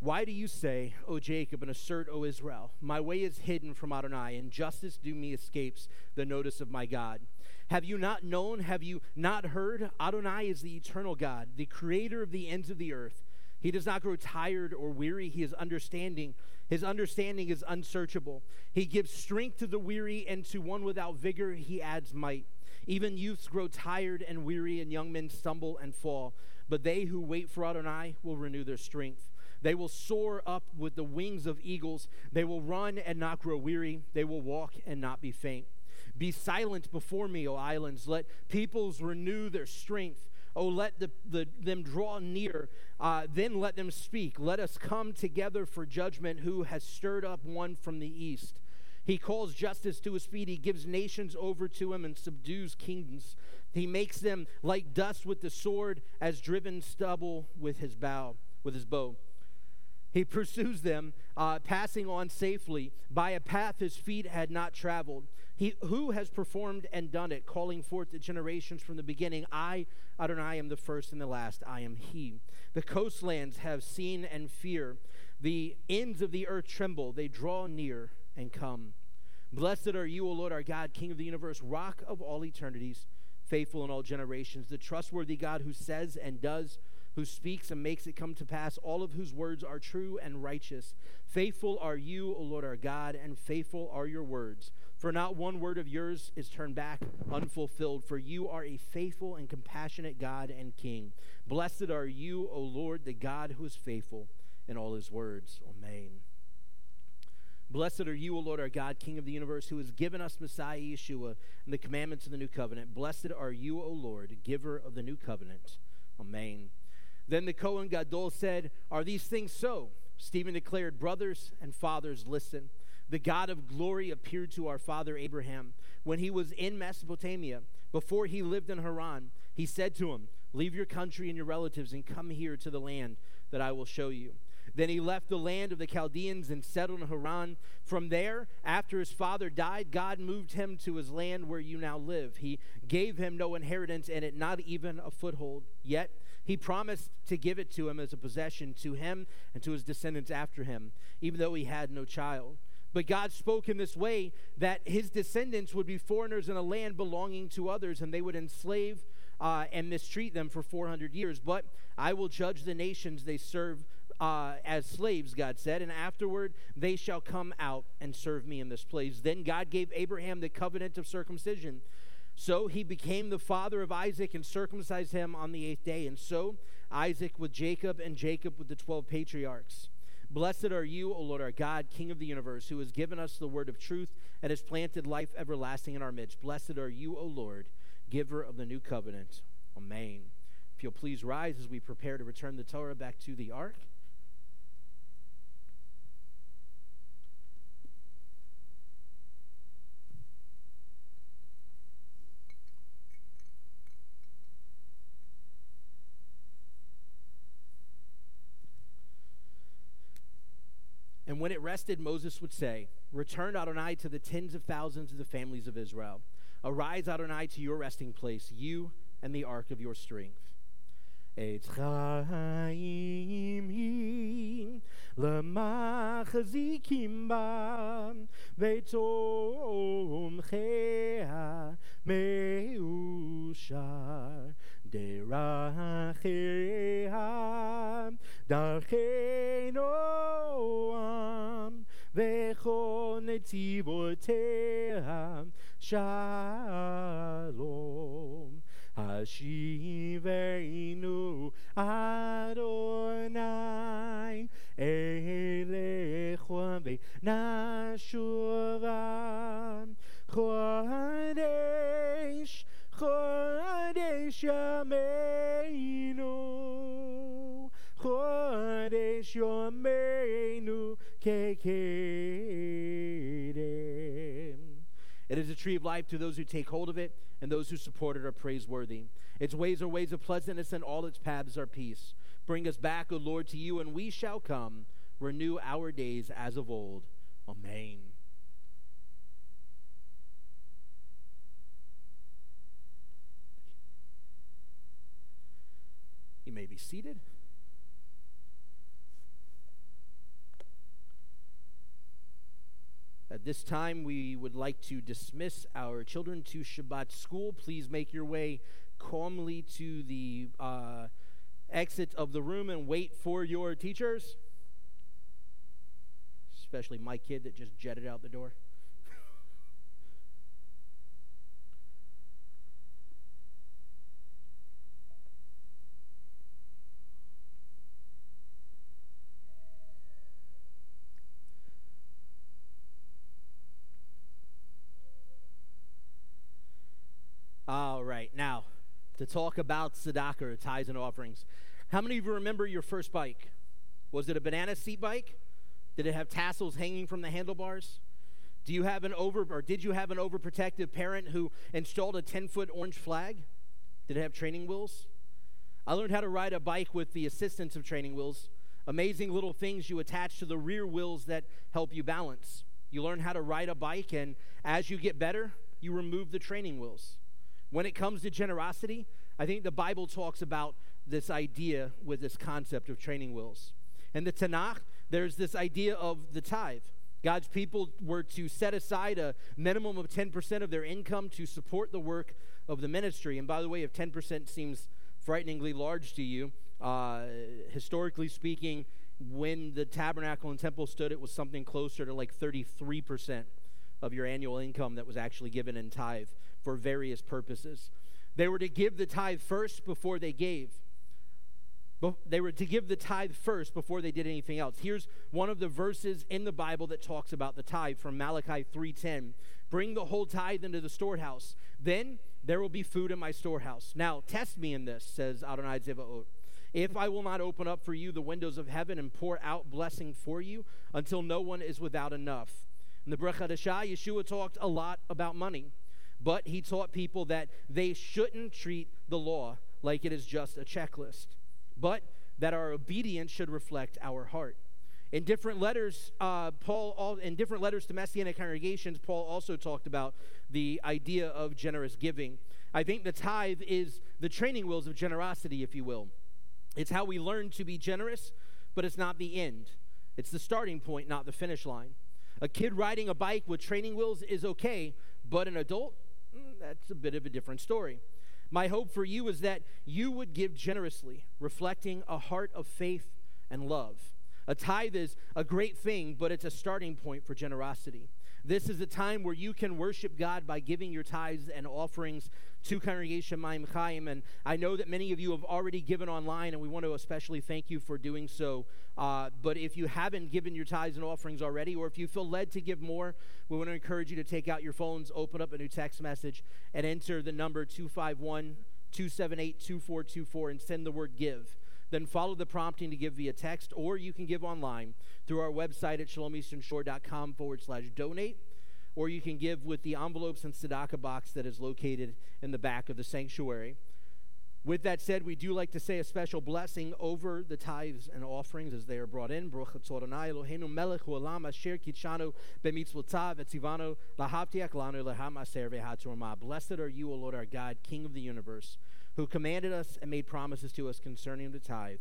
Why do you say, O Jacob, and assert, O Israel, my way is hidden from Adonai, and justice due me escapes the notice of my God? Have you not known? Have you not heard? Adonai is the eternal God, the creator of the ends of the earth. He does not grow tired or weary. He is understanding. His understanding is unsearchable. He gives strength to the weary, and to one without vigor, he adds might. Even youths grow tired and weary, and young men stumble and fall. But they who wait for Adonai will renew their strength. They will soar up with the wings of eagles. They will run and not grow weary. They will walk and not be faint. Be silent before me, O islands. Let peoples renew their strength. Oh, let the, the, them draw near. Uh, then let them speak. Let us come together for judgment. Who has stirred up one from the east? He calls justice to his feet. He gives nations over to him and subdues kingdoms. He makes them like dust with the sword, as driven stubble with his bow, with his bow. He pursues them, uh, passing on safely by a path his feet had not traveled. He who has performed and done it, calling forth the generations from the beginning. I, Adonai, am the first and the last. I am He. The coastlands have seen and fear. The ends of the earth tremble. They draw near and come. Blessed are you, O Lord our God, King of the universe, Rock of all eternities, faithful in all generations, the trustworthy God who says and does who speaks and makes it come to pass, all of whose words are true and righteous. Faithful are you, O Lord our God, and faithful are your words. For not one word of yours is turned back unfulfilled, for you are a faithful and compassionate God and King. Blessed are you, O Lord, the God who is faithful in all his words. Amen. Blessed are you, O Lord, our God, King of the universe, who has given us Messiah Yeshua and the commandments of the new covenant. Blessed are you, O Lord, giver of the new covenant. Amen. Then the Kohen Gadol said, Are these things so? Stephen declared, Brothers and fathers, listen. The God of glory appeared to our father Abraham when he was in Mesopotamia, before he lived in Haran. He said to him, Leave your country and your relatives and come here to the land that I will show you. Then he left the land of the Chaldeans and settled in Haran. From there, after his father died, God moved him to his land where you now live. He gave him no inheritance and it, not even a foothold. Yet he promised to give it to him as a possession to him and to his descendants after him, even though he had no child. But God spoke in this way that his descendants would be foreigners in a land belonging to others, and they would enslave uh, and mistreat them for 400 years. But I will judge the nations they serve uh, as slaves, God said, and afterward they shall come out and serve me in this place. Then God gave Abraham the covenant of circumcision. So he became the father of Isaac and circumcised him on the eighth day. And so Isaac with Jacob, and Jacob with the 12 patriarchs. Blessed are you, O Lord our God, King of the universe, who has given us the word of truth and has planted life everlasting in our midst. Blessed are you, O Lord, giver of the new covenant. Amen. If you'll please rise as we prepare to return the Torah back to the ark. And when it rested, Moses would say, Return, Adonai, to the tens of thousands of the families of Israel. Arise, Adonai, to your resting place, you and the ark of your strength. Eitz chaim hi למחזיקים בה ותומכיה מאושר דרכיה דרכי נועם וכל נתיבותיה שלום השיבנו אדוני אליך ונשובה חודש חודש ימינו חודש ימינו כקדם It is a tree of life to those who take hold of it, and those who support it are praiseworthy. Its ways are ways of pleasantness, and all its paths are peace. Bring us back, O Lord, to you, and we shall come. Renew our days as of old. Amen. May be seated. At this time, we would like to dismiss our children to Shabbat school. Please make your way calmly to the uh, exit of the room and wait for your teachers. Especially my kid that just jetted out the door. All right, now to talk about tzedakah, or tithes and offerings. How many of you remember your first bike? Was it a banana seat bike? Did it have tassels hanging from the handlebars? Do you have an over or did you have an overprotective parent who installed a 10-foot orange flag? Did it have training wheels? I learned how to ride a bike with the assistance of training wheels. Amazing little things you attach to the rear wheels that help you balance. You learn how to ride a bike, and as you get better, you remove the training wheels. When it comes to generosity, I think the Bible talks about this idea with this concept of training wheels. In the Tanakh, there's this idea of the tithe. God's people were to set aside a minimum of 10% of their income to support the work of the ministry. And by the way, if 10% seems frighteningly large to you, uh, historically speaking, when the tabernacle and temple stood, it was something closer to like 33% of your annual income that was actually given in tithe for various purposes. They were to give the tithe first before they gave. They were to give the tithe first before they did anything else. Here's one of the verses in the Bible that talks about the tithe from Malachi 3:10. Bring the whole tithe into the storehouse. Then there will be food in my storehouse. Now, test me in this, says Adonai Zevaot. If I will not open up for you the windows of heaven and pour out blessing for you until no one is without enough. In the Brit Chadashah, Yeshua talked a lot about money, but he taught people that they shouldn't treat the law like it is just a checklist but that our obedience should reflect our heart. In different letters, uh, Paul, all, in different letters to Messianic congregations, Paul also talked about the idea of generous giving. I think the tithe is the training wheels of generosity, if you will. It's how we learn to be generous, but it's not the end. It's the starting point, not the finish line. A kid riding a bike with training wheels is okay, but an adult, that's a bit of a different story. My hope for you is that you would give generously, reflecting a heart of faith and love. A tithe is a great thing, but it's a starting point for generosity. This is a time where you can worship God by giving your tithes and offerings to Congregation Mayim Chaim. And I know that many of you have already given online, and we want to especially thank you for doing so. Uh, but if you haven't given your tithes and offerings already, or if you feel led to give more, we want to encourage you to take out your phones, open up a new text message, and enter the number 251 278 2424 and send the word give. Then follow the prompting to give via text, or you can give online through our website at shalomeasternshore.com forward slash donate, or you can give with the envelopes and tzedakah box that is located in the back of the sanctuary. With that said, we do like to say a special blessing over the tithes and offerings as they are brought in. Blessed are you, O Lord our God, King of the universe, who commanded us and made promises to us concerning the tithe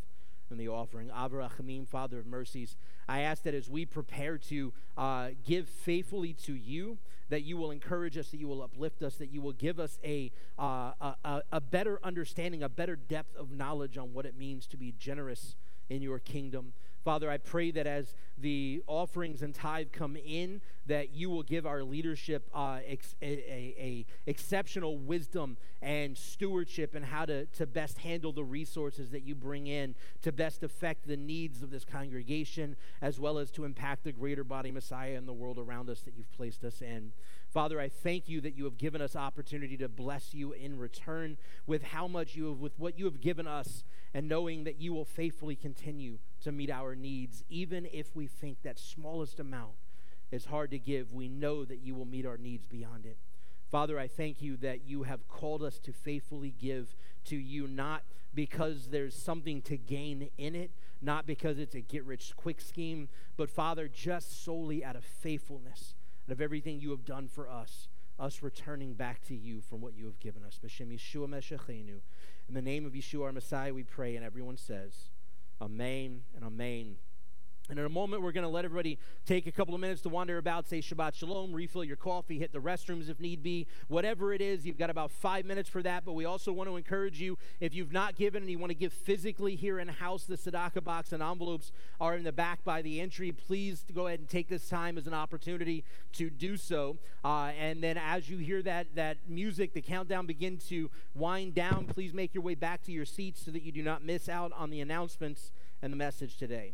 and the offering. Avraham, Father of mercies, I ask that as we prepare to uh, give faithfully to you, that you will encourage us, that you will uplift us, that you will give us a, uh, a, a better understanding, a better depth of knowledge on what it means to be generous in your kingdom. Father, I pray that as the offerings and tithe come in, that you will give our leadership uh, ex- a, a, a, exceptional wisdom and stewardship and how to, to best handle the resources that you bring in to best affect the needs of this congregation, as well as to impact the greater body Messiah and the world around us that you've placed us in. Father, I thank you that you have given us opportunity to bless you in return with how much you have, with what you have given us, and knowing that you will faithfully continue to meet our needs, even if we think that smallest amount is hard to give. We know that you will meet our needs beyond it. Father, I thank you that you have called us to faithfully give to you, not because there's something to gain in it, not because it's a get rich quick scheme, but Father, just solely out of faithfulness out of everything you have done for us, us returning back to you from what you have given us. B'Shem Yeshua. In the name of Yeshua our Messiah, we pray, and everyone says, Amen and Amen. And in a moment, we're going to let everybody take a couple of minutes to wander about, say Shabbat Shalom, refill your coffee, hit the restrooms if need be. Whatever it is, you've got about five minutes for that. But we also want to encourage you, if you've not given and you want to give physically here in house, the tzedakah box and envelopes are in the back by the entry. Please go ahead and take this time as an opportunity to do so. Uh, and then as you hear that, that music, the countdown begin to wind down, please make your way back to your seats so that you do not miss out on the announcements and the message today.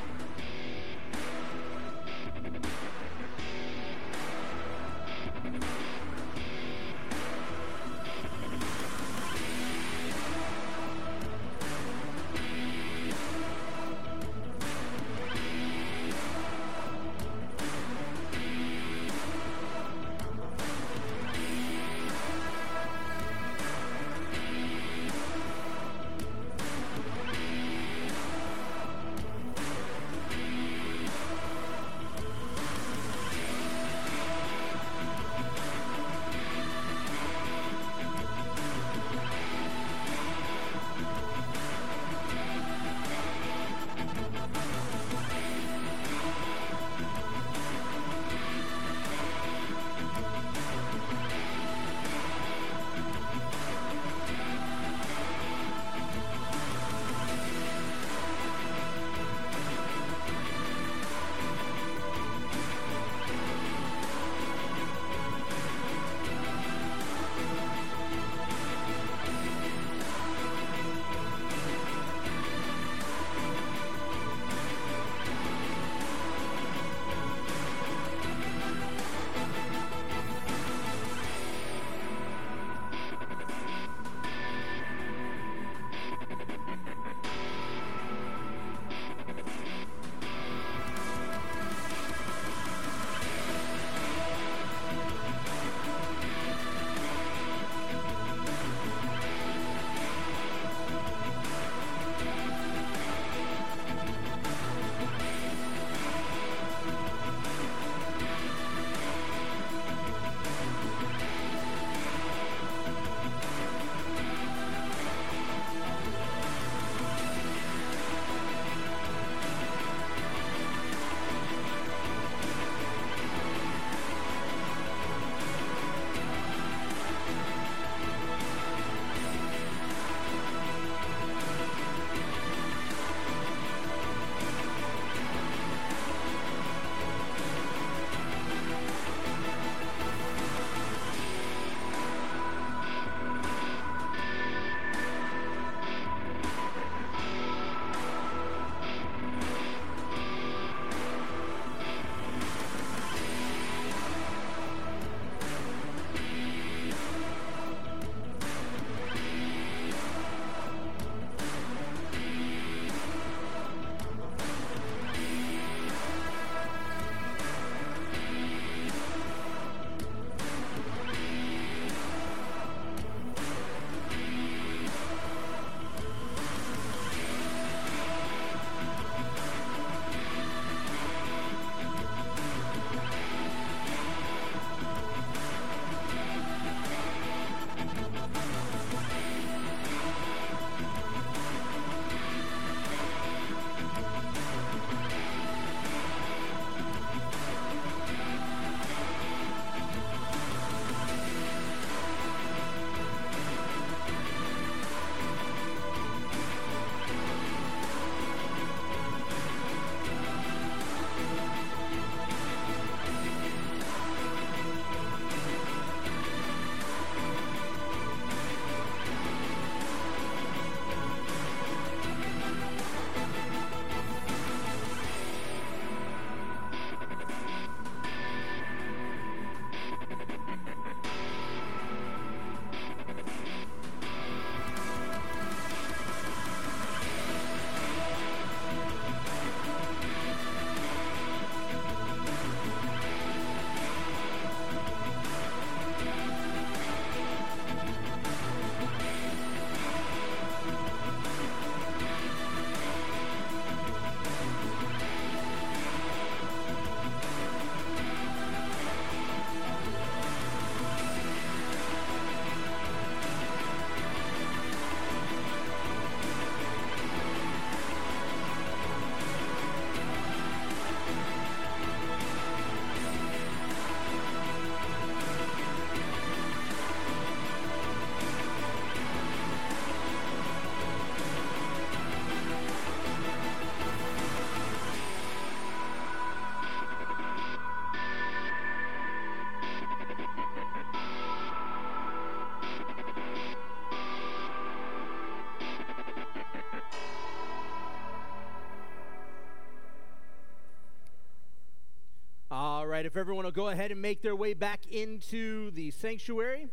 right, if everyone will go ahead and make their way back into the sanctuary,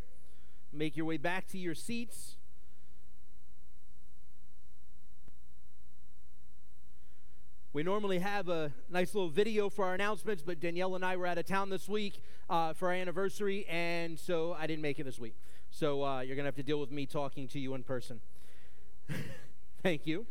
make your way back to your seats. We normally have a nice little video for our announcements, but Danielle and I were out of town this week uh, for our anniversary, and so I didn't make it this week. So uh, you're going to have to deal with me talking to you in person. Thank you.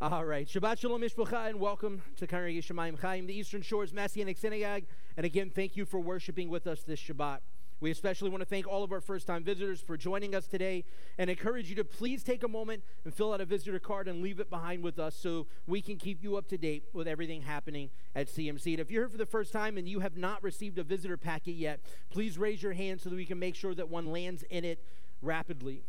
All right. Shabbat Shalom Mishpacha, and welcome to Congregation Mayim Chaim, the Eastern Shores Messianic Synagogue. And again, thank you for worshiping with us this Shabbat. We especially want to thank all of our first time visitors for joining us today and encourage you to please take a moment and fill out a visitor card and leave it behind with us so we can keep you up to date with everything happening at CMC. And if you're here for the first time and you have not received a visitor packet yet, please raise your hand so that we can make sure that one lands in it rapidly.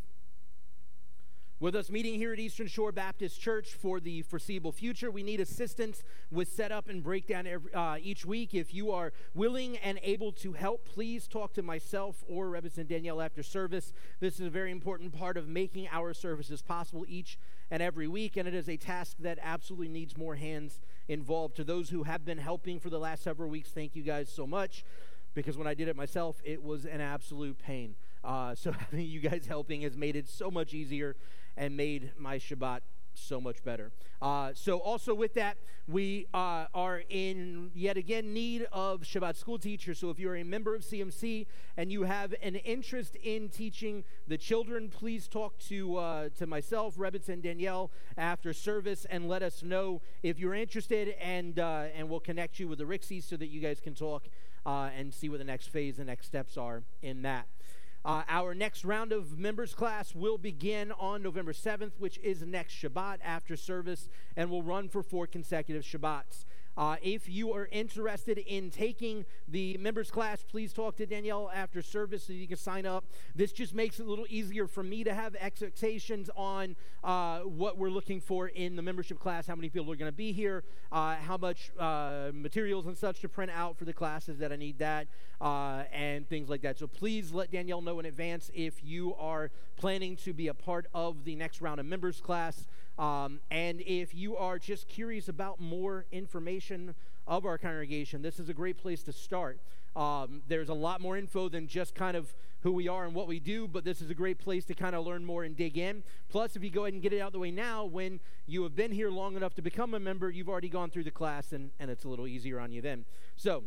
With us meeting here at Eastern Shore Baptist Church for the foreseeable future, we need assistance with setup and breakdown every, uh, each week. If you are willing and able to help, please talk to myself or Reverend Danielle after service. This is a very important part of making our services possible each and every week, and it is a task that absolutely needs more hands involved. To those who have been helping for the last several weeks, thank you guys so much because when I did it myself, it was an absolute pain. Uh, so having you guys helping has made it so much easier and made my Shabbat so much better. Uh, so, also with that, we uh, are in yet again need of Shabbat school teachers. So, if you're a member of CMC and you have an interest in teaching the children, please talk to uh, to myself, Rebitz, and Danielle after service, and let us know if you're interested, and uh, and we'll connect you with the Rixies so that you guys can talk uh, and see what the next phase, the next steps are in that. Uh, our next round of members class will begin on November 7th, which is next Shabbat after service, and will run for four consecutive Shabbats. Uh, if you are interested in taking the members class, please talk to Danielle after service so you can sign up. This just makes it a little easier for me to have expectations on uh, what we're looking for in the membership class, how many people are going to be here, uh, how much uh, materials and such to print out for the classes that I need that, uh, and things like that. So please let Danielle know in advance if you are planning to be a part of the next round of members class. Um, and if you are just curious about more information of our congregation, this is a great place to start. Um, there's a lot more info than just kind of who we are and what we do, but this is a great place to kind of learn more and dig in. Plus, if you go ahead and get it out the way now, when you have been here long enough to become a member, you've already gone through the class and, and it's a little easier on you then. So,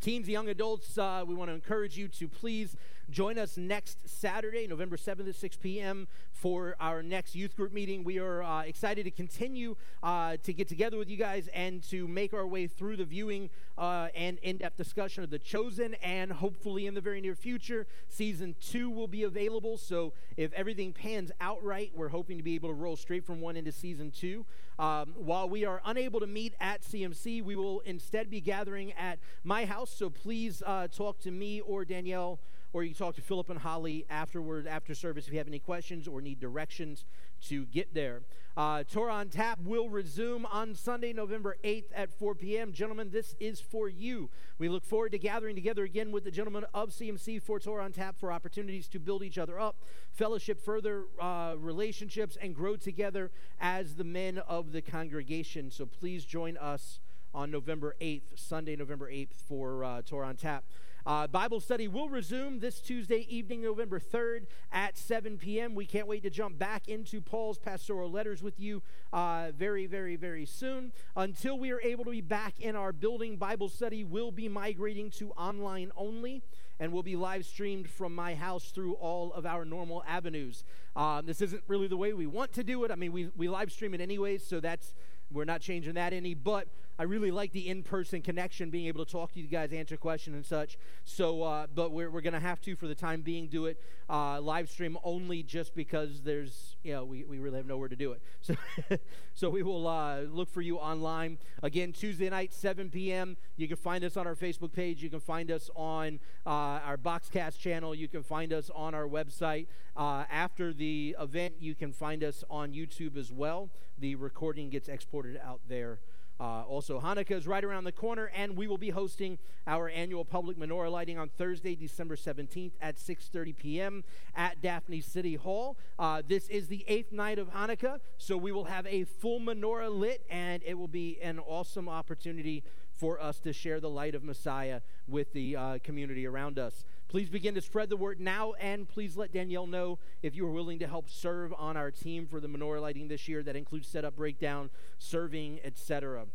Teens, young adults, uh, we want to encourage you to please join us next Saturday, November 7th at 6 p.m. for our next youth group meeting. We are uh, excited to continue uh, to get together with you guys and to make our way through the viewing uh, and in depth discussion of The Chosen. And hopefully, in the very near future, season two will be available. So, if everything pans out right, we're hoping to be able to roll straight from one into season two. Um, while we are unable to meet at CMC, we will instead be gathering at my house. So please uh, talk to me or Danielle, or you can talk to Philip and Holly afterward, after service, if you have any questions or need directions to get there. Uh, Torah on Tap will resume on Sunday, November 8th at 4 p.m. Gentlemen, this is for you. We look forward to gathering together again with the gentlemen of CMC for Torah on Tap for opportunities to build each other up, fellowship, further uh, relationships, and grow together as the men of the congregation. So please join us on November 8th, Sunday, November 8th, for uh, Torah on Tap. Uh, Bible study will resume this Tuesday evening, November 3rd at 7 p.m. We can't wait to jump back into Paul's pastoral letters with you uh, very, very, very soon. Until we are able to be back in our building, Bible study will be migrating to online only and will be live streamed from my house through all of our normal avenues. Um, this isn't really the way we want to do it. I mean, we, we live stream it anyways, so that's we're not changing that any, but I really like the in-person connection, being able to talk to you guys, answer questions and such. So, uh, but we're, we're going to have to, for the time being, do it uh, live stream only just because there's, you know, we, we really have nowhere to do it. So, so we will uh, look for you online. Again, Tuesday night, 7 p.m. You can find us on our Facebook page. You can find us on uh, our Boxcast channel. You can find us on our website. Uh, after the event, you can find us on YouTube as well. The recording gets exported out there Uh, also, Hanukkah is right around the corner, and we will be hosting our annual public menorah lighting on Thursday, December 17th at 6:30 p.m. at Daphne City Hall. Uh, this is the eighth night of Hanukkah, so we will have a full menorah lit, and it will be an awesome opportunity for us to share the light of Messiah with the uh, community around us. Please begin to spread the word now, and please let Danielle know if you are willing to help serve on our team for the menorah lighting this year. That includes setup, breakdown, serving, etc.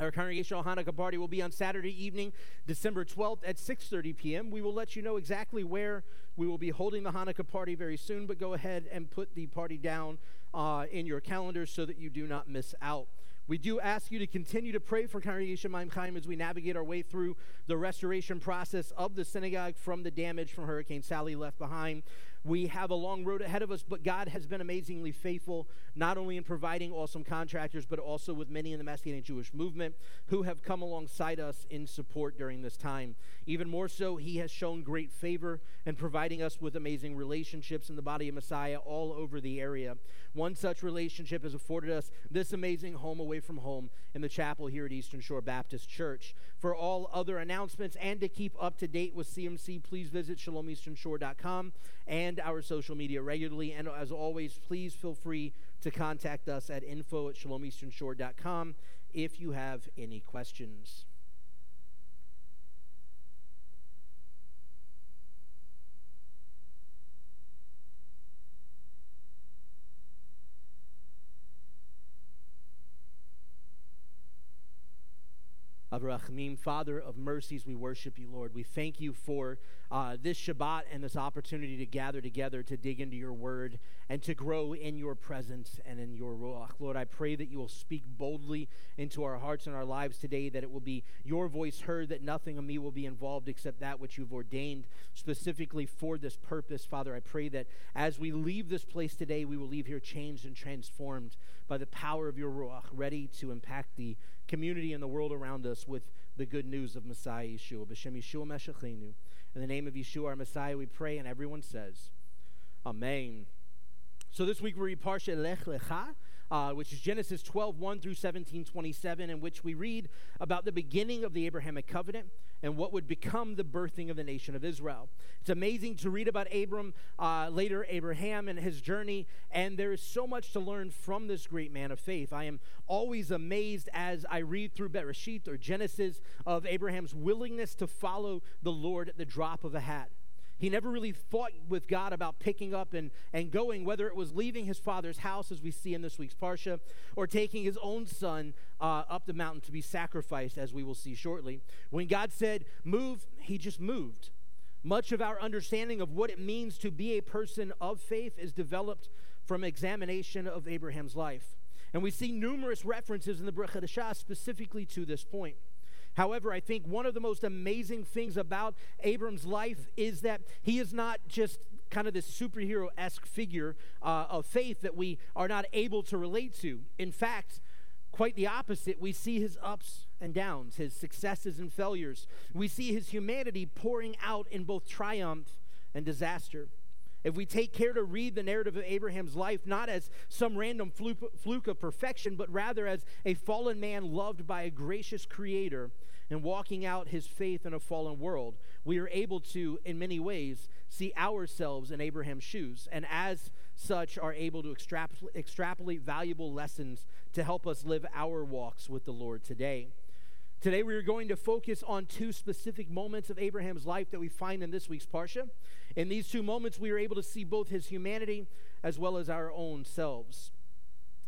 Our congregational Hanukkah party will be on Saturday evening, December 12th at 6:30 p.m. We will let you know exactly where we will be holding the Hanukkah party very soon, but go ahead and put the party down uh, in your calendar so that you do not miss out. We do ask you to continue to pray for Congregation Mayim Chaim as we navigate our way through the restoration process of the synagogue from the damage from Hurricane Sally left behind. We have a long road ahead of us, but God has been amazingly faithful, not only in providing awesome contractors, but also with many in the Messianic Jewish movement who have come alongside us in support during this time. Even more so, He has shown great favor in providing us with amazing relationships in the body of Messiah all over the area. One such relationship has afforded us this amazing home away from home in the chapel here at Eastern Shore Baptist Church. For all other announcements and to keep up to date with CMC, please visit shalomeasternshore.com and our social media regularly. And as always, please feel free to contact us at info at shalomeasternshore.com if you have any questions. Avraham, Father of mercies, we worship you, Lord. We thank you for uh, this Shabbat and this opportunity to gather together to dig into your word and to grow in your presence and in your Ruach. Lord, I pray that you will speak boldly into our hearts and our lives today, that it will be your voice heard, that nothing of me will be involved except that which you've ordained specifically for this purpose. Father, I pray that as we leave this place today, we will leave here changed and transformed by the power of your Ruach, ready to impact the community and the world around us with the good news of Messiah Yeshua. B'Shem Yeshua Meshicheinu. In the name of Yeshua, our Messiah, we pray, and everyone says, Amen. So this week we read Parsha Lech Lecha, uh, which is Genesis 12, 1 through 17, 27, in which we read about the beginning of the Abrahamic covenant and what would become the birthing of the nation of Israel. It's amazing to read about Abram, uh, later Abraham, and his journey, and there is so much to learn from this great man of faith. I am always amazed as I read through Bereshit or Genesis of Abraham's willingness to follow the Lord at the drop of a hat. He never really fought with God about picking up and, and going, whether it was leaving his father's house, as we see in this week's Parsha, or taking his own son uh, up the mountain to be sacrificed, as we will see shortly. When God said, move, he just moved. Much of our understanding of what it means to be a person of faith is developed from examination of Abraham's life. And we see numerous references in the Brit specifically to this point. However, I think one of the most amazing things about Abram's life is that he is not just kind of this superhero esque figure uh, of faith that we are not able to relate to. In fact, quite the opposite. We see his ups and downs, his successes and failures. We see his humanity pouring out in both triumph and disaster. If we take care to read the narrative of Abraham's life not as some random fluke, of perfection, but rather as a fallen man loved by a gracious creator and walking out his faith in a fallen world, we are able to, in many ways, see ourselves in Abraham's shoes, and as such, are able to extrapol- extrapolate valuable lessons to help us live our walks with the Lord today. Today, we are going to focus on two specific moments of Abraham's life that we find in this week's Parsha. In these two moments, we are able to see both his humanity as well as our own selves.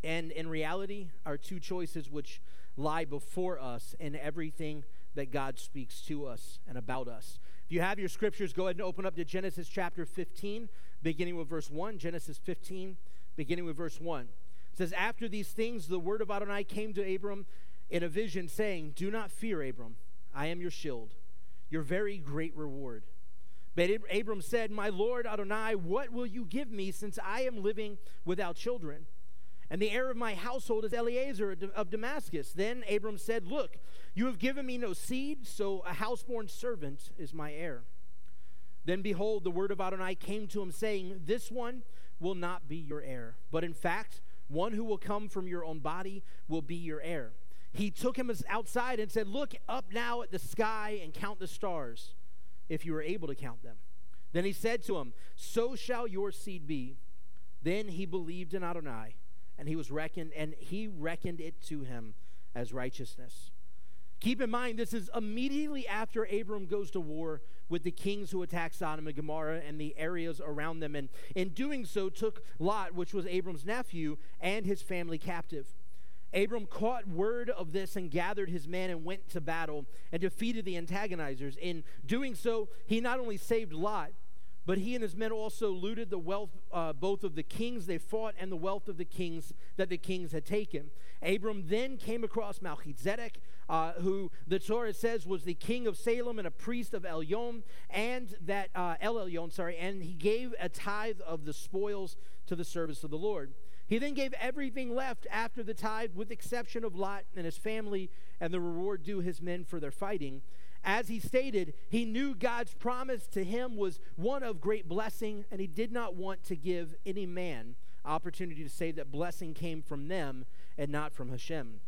And in reality, our two choices which lie before us in everything that God speaks to us and about us. If you have your scriptures, go ahead and open up to Genesis chapter 15, beginning with verse 1. Genesis 15, beginning with verse 1. It says, After these things, the word of Adonai came to Abram in a vision, saying, Do not fear, Abram. I am your shield, your very great reward. But Abram said, My Lord Adonai, what will you give me since I am living without children? And the heir of my household is Eliezer of Damascus. Then Abram said, Look, you have given me no seed, so a houseborn servant is my heir. Then behold, the word of Adonai came to him, saying, This one will not be your heir, but in fact, one who will come from your own body will be your heir. he took him outside and said, Look up now at the sky and count the stars, if you were able to count them. Then he said to him, So shall your seed be. Then he believed in Adonai, and he was reckoned, and he reckoned it to him as righteousness. Keep in mind, this is immediately after Abram goes to war with the kings who attacked Sodom and Gomorrah and the areas around them, and in doing so, took Lot, which was Abram's nephew, and his family captive. Abram caught word of this and gathered his men and went to battle and defeated the antagonizers. In doing so, he not only saved Lot, but he and his men also looted the wealth uh, both of the kings they fought and the wealth of the kings that the kings had taken. Abram then came across Melchizedek, uh, who the Torah says was the king of Salem and a priest of Elyon, and that uh, El Elyon, sorry, and he gave a tithe of the spoils to the service of the Lord. He then gave everything left after the tithe, with exception of Lot and his family, and the reward due his men for their fighting. As he stated, he knew God's promise to him was one of great blessing, and he did not want to give any man opportunity to say that blessing came from them and not from Hashem.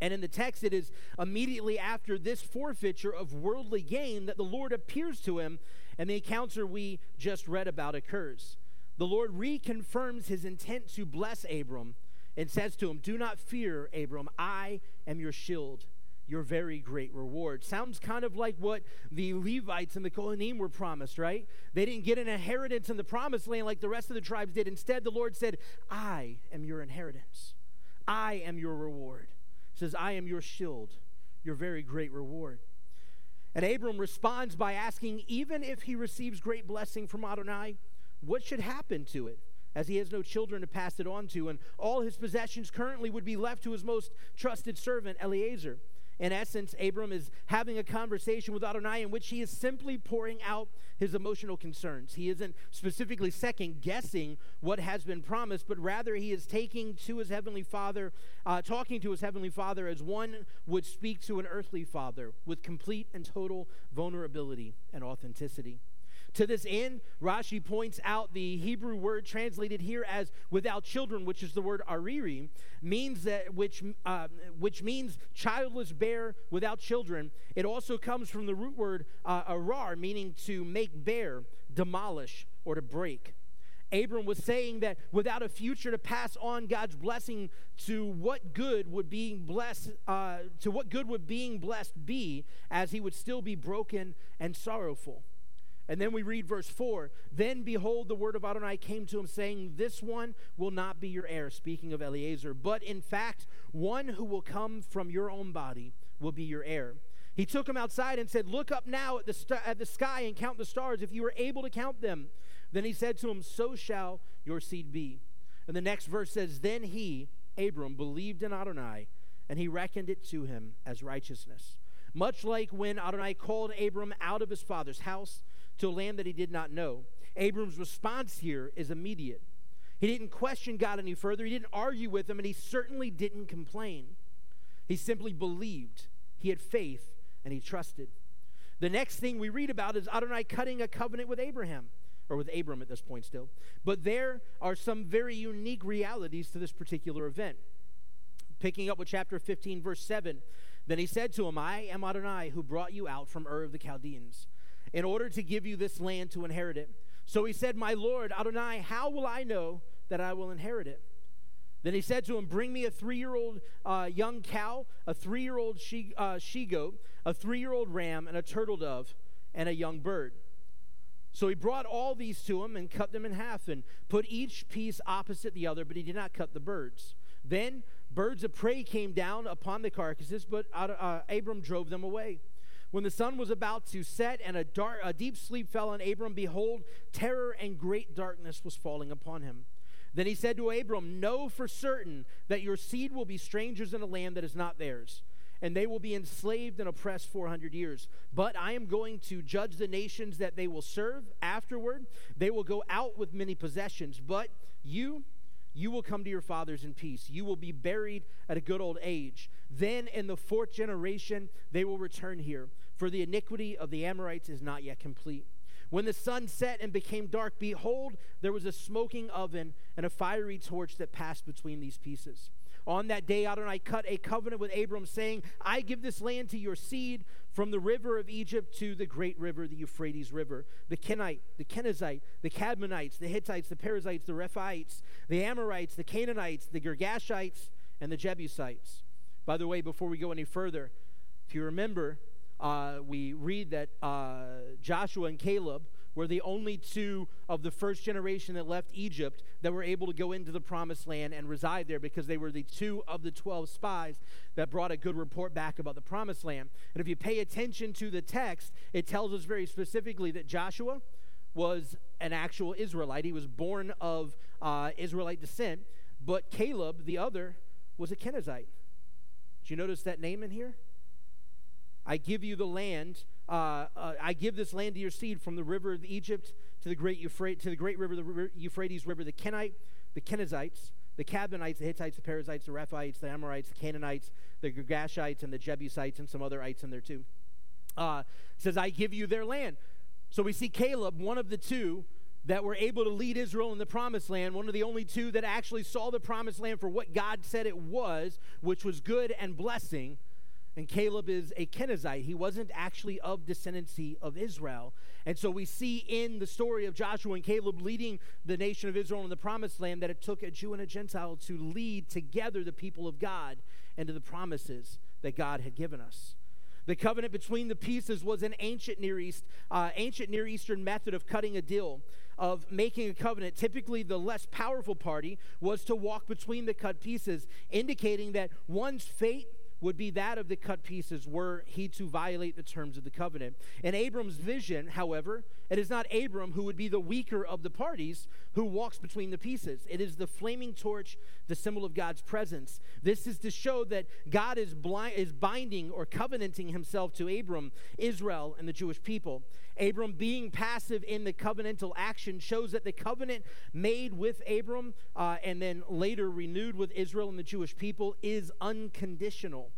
And in the text, it is immediately after this forfeiture of worldly gain that the Lord appears to him, and the encounter we just read about occurs. The Lord reconfirms his intent to bless Abram and says to him, Do not fear, Abram, I am your shield, your very great reward. Sounds kind of like what the Levites and the Kohanim were promised, right? They didn't get an inheritance in the promised land like the rest of the tribes did. Instead, the Lord said, I am your inheritance, I am your reward. says, I am your shield, your very great reward. And Abram responds by asking, even if he receives great blessing from Adonai, what should happen to it? As he has no children to pass it on to, and all his possessions currently would be left to his most trusted servant, Eliezer. In essence, Abram is having a conversation with Adonai in which he is simply pouring out his emotional concerns. He isn't specifically second guessing what has been promised, but rather he is taking to his heavenly father, uh, talking to his heavenly father as one would speak to an earthly father with complete and total vulnerability and authenticity. To this end, Rashi points out the Hebrew word translated here as "without children," which is the word ariri, means that which uh, which means childless bear without children. It also comes from the root word uh, arar, meaning to make bare, demolish, or to break. Abram was saying that without a future to pass on God's blessing, to what good would being blessed, uh, to what good would being blessed be, as he would still be broken and sorrowful. And then we read verse 4 Then behold, the word of Adonai came to him, saying, This one will not be your heir, speaking of Eliezer, but in fact, one who will come from your own body will be your heir. He took him outside and said, Look up now at the, st- at the sky and count the stars, if you are able to count them. Then he said to him, So shall your seed be. And the next verse says, Then he, Abram, believed in Adonai, and he reckoned it to him as righteousness. Much like when Adonai called Abram out of his father's house to a land that he did not know. Abram's response here is immediate. He didn't question God any further, he didn't argue with him, and he certainly didn't complain. He simply believed, he had faith, and he trusted. The next thing we read about is Adonai cutting a covenant with Abraham, or with Abram at this point still. But there are some very unique realities to this particular event. Picking up with chapter 15, verse 7, then he said to him, I am Adonai who brought you out from Ur of the Chaldeans in order to give you this land to inherit it. So he said, My Lord, Adonai, how will I know that I will inherit it? Then he said to him, Bring me a three year old uh, young cow, a three year old she, uh, she goat, a three year old ram, and a turtle dove, and a young bird. So he brought all these to him and cut them in half and put each piece opposite the other, but he did not cut the birds. Then birds of prey came down upon the carcasses, but uh, Abram drove them away. When the sun was about to set and a, dark, a deep sleep fell on Abram, behold, terror and great darkness was falling upon him. Then he said to Abram, Know for certain that your seed will be strangers in a land that is not theirs, and they will be enslaved and oppressed 400 years. But I am going to judge the nations that they will serve afterward. They will go out with many possessions, but you you will come to your fathers in peace. You will be buried at a good old age. Then in the fourth generation, they will return here, for the iniquity of the Amorites is not yet complete. When the sun set and became dark, behold, there was a smoking oven and a fiery torch that passed between these pieces. On that day, Adonai cut a covenant with Abram, saying, I give this land to your seed from the river of Egypt to the great river, the Euphrates River. The Kenite, the Kenizzite, the Cadmonites, the Hittites, the Perizzites, the Rephaites, the Amorites, the Canaanites, the Girgashites, and the Jebusites. By the way, before we go any further, if you remember, uh, we read that uh, Joshua and Caleb were the only two of the first generation that left Egypt that were able to go into the promised land and reside there because they were the two of the 12 spies that brought a good report back about the promised land. And if you pay attention to the text, it tells us very specifically that Joshua was an actual Israelite. He was born of uh, Israelite descent, but Caleb, the other, was a Kenizzite. Did you notice that name in here? I give you the land. Uh, uh, I give this land to your seed from the river of Egypt to the great Euphrates, to the great river, the Euphrates River, the Kenite, the Kenizzites, the Cadmonites, the Hittites, the Perizzites, the Rephaites, the Amorites, the Canaanites, the Girgashites, and the Jebusites, and some other ites in there too. Uh, says, I give you their land. So we see Caleb, one of the two that were able to lead Israel in the promised land, one of the only two that actually saw the promised land for what God said it was, which was good and blessing. And Caleb is a Kenizzite. He wasn't actually of descendancy of Israel. And so we see in the story of Joshua and Caleb leading the nation of Israel in the promised land that it took a Jew and a Gentile to lead together the people of God into the promises that God had given us. The covenant between the pieces was an ancient Near East, uh, ancient Near Eastern method of cutting a deal, of making a covenant. Typically, the less powerful party was to walk between the cut pieces, indicating that one's fate would be that of the cut pieces were he to violate the terms of the covenant. In Abram's vision, however, it is not Abram who would be the weaker of the parties who walks between the pieces. It is the flaming torch, the symbol of God's presence. This is to show that God is, blind, is binding or covenanting himself to Abram, Israel, and the Jewish people. Abram being passive in the covenantal action shows that the covenant made with Abram uh, and then later renewed with Israel and the Jewish people is unconditional.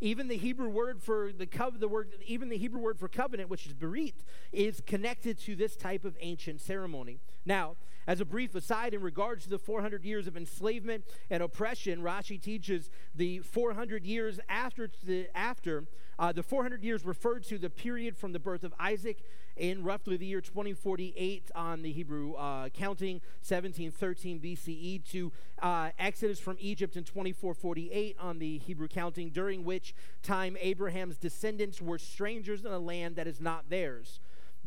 Even the Hebrew word for the the word, even the Hebrew word for covenant, which is berit, is connected to this type of ancient ceremony. Now, as a brief aside, in regards to the 400 years of enslavement and oppression, Rashi teaches the 400 years after the after uh, the 400 years referred to the period from the birth of Isaac in roughly the year 2048 on the Hebrew uh, counting, 1713 BCE, to uh, Exodus from Egypt in 2448 on the Hebrew counting, during which time Abraham's descendants were strangers in a land that is not theirs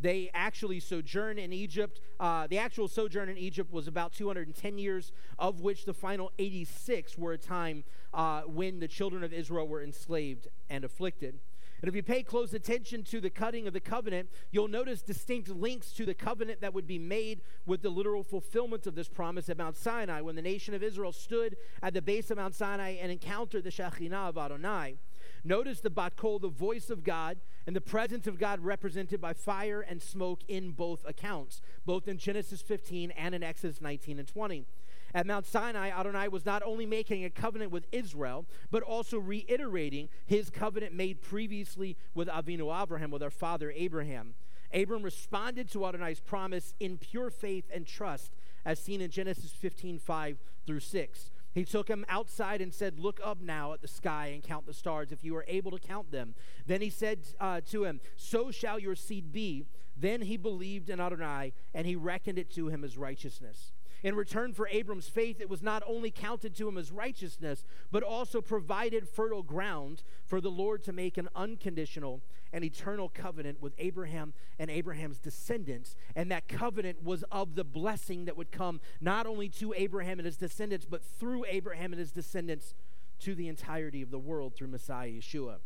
they actually sojourn in Egypt. Uh, the actual sojourn in Egypt was about 210 years, of which the final 86 were a time uh, when the children of Israel were enslaved and afflicted. And if you pay close attention to the cutting of the covenant, you'll notice distinct links to the covenant that would be made with the literal fulfillment of this promise at Mount Sinai when the nation of Israel stood at the base of Mount Sinai and encountered the Shekhinah of Adonai. Notice the bat kol, the voice of God, and the presence of God represented by fire and smoke in both accounts, both in Genesis 15 and in Exodus 19 and 20. At Mount Sinai, Adonai was not only making a covenant with Israel, but also reiterating his covenant made previously with Avinu Abraham, with our father Abraham. Abram responded to Adonai's promise in pure faith and trust, as seen in Genesis 15 5 through 6. He took him outside and said, Look up now at the sky and count the stars, if you are able to count them. Then he said uh, to him, So shall your seed be. Then he believed in Adonai, and he reckoned it to him as righteousness. In return for Abram's faith, it was not only counted to him as righteousness, but also provided fertile ground for the Lord to make an unconditional and eternal covenant with Abraham and Abraham's descendants. And that covenant was of the blessing that would come not only to Abraham and his descendants, but through Abraham and his descendants to the entirety of the world through Messiah Yeshua.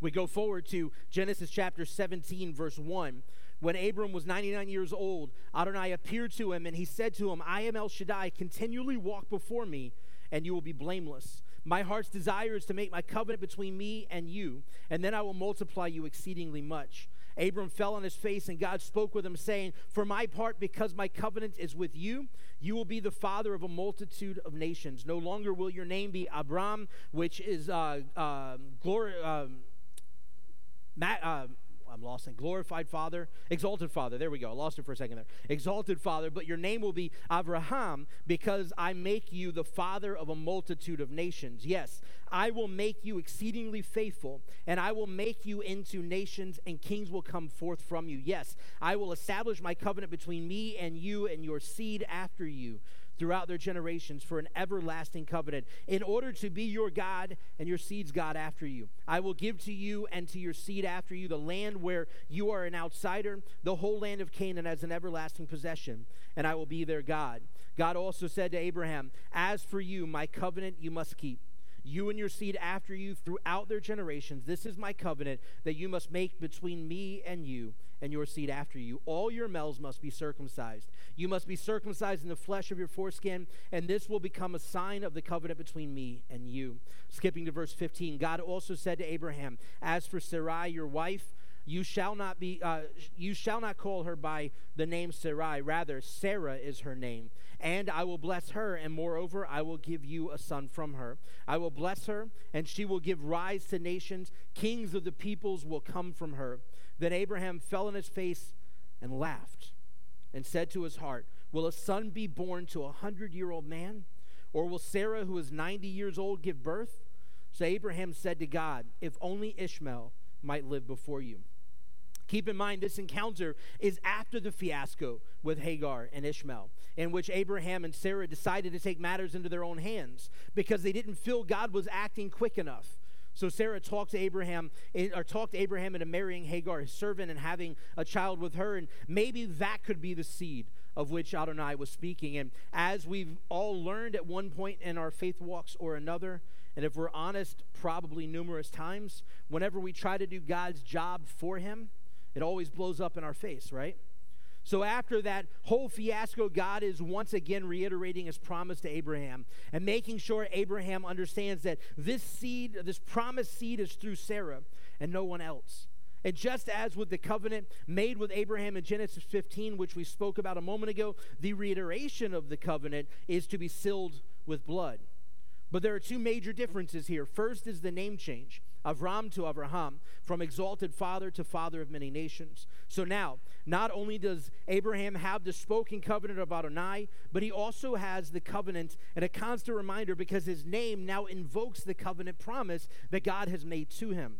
We go forward to Genesis chapter 17, verse 1. When Abram was 99 years old, Adonai appeared to him and he said to him, I am El Shaddai, continually walk before me, and you will be blameless. My heart's desire is to make my covenant between me and you, and then I will multiply you exceedingly much. Abram fell on his face, and God spoke with him, saying, For my part, because my covenant is with you, you will be the father of a multitude of nations. No longer will your name be Abram, which is uh, uh, glory. Ma- uh, I'm lost in glorified Father, exalted Father. There we go. I lost it for a second there. Exalted Father, but your name will be Abraham because I make you the father of a multitude of nations. Yes, I will make you exceedingly faithful, and I will make you into nations, and kings will come forth from you. Yes, I will establish my covenant between me and you and your seed after you throughout their generations for an everlasting covenant, in order to be your God and your seed's God after you. I will give to you and to your seed after you the land where you are an outsider, the whole land of Canaan as an everlasting possession, and I will be their God. God also said to Abraham, As for you, my covenant you must keep you and your seed after you throughout their generations. This is my covenant that you must make between me and you and your seed after you. All your males must be circumcised. You must be circumcised in the flesh of your foreskin, and this will become a sign of the covenant between me and you. Skipping to verse 15, God also said to Abraham, As for Sarai, your wife, you shall not be uh, you shall not call her by the name Sarai rather Sarah is her name and I will bless her, and moreover, I will give you a son from her. I will bless her, and she will give rise to nations. Kings of the peoples will come from her. Then Abraham fell on his face and laughed, and said to his heart, Will a son be born to a hundred year old man? Or will Sarah, who is 90 years old, give birth? So Abraham said to God, If only Ishmael might live before you. Keep in mind, this encounter is after the fiasco with Hagar and Ishmael, in which Abraham and Sarah decided to take matters into their own hands because they didn't feel God was acting quick enough. So Sarah talked to Abraham, eh, or talked to Abraham into marrying Hagar, his servant, and having a child with her, and maybe that could be the seed of which Adonai was speaking. And as we've all learned at one point in our faith walks or another, and if we're honest, probably numerous times, whenever we try to do God's job for Him, it always blows up in our face, right? So, after that whole fiasco, God is once again reiterating his promise to Abraham and making sure Abraham understands that this seed, this promised seed, is through Sarah and no one else. And just as with the covenant made with Abraham in Genesis 15, which we spoke about a moment ago, the reiteration of the covenant is to be sealed with blood. But there are two major differences here. First is the name change. Avram to Abraham, from exalted father to father of many nations. So now, not only does Abraham have the spoken covenant of Adonai, but he also has the covenant and a constant reminder because his name now invokes the covenant promise that God has made to him.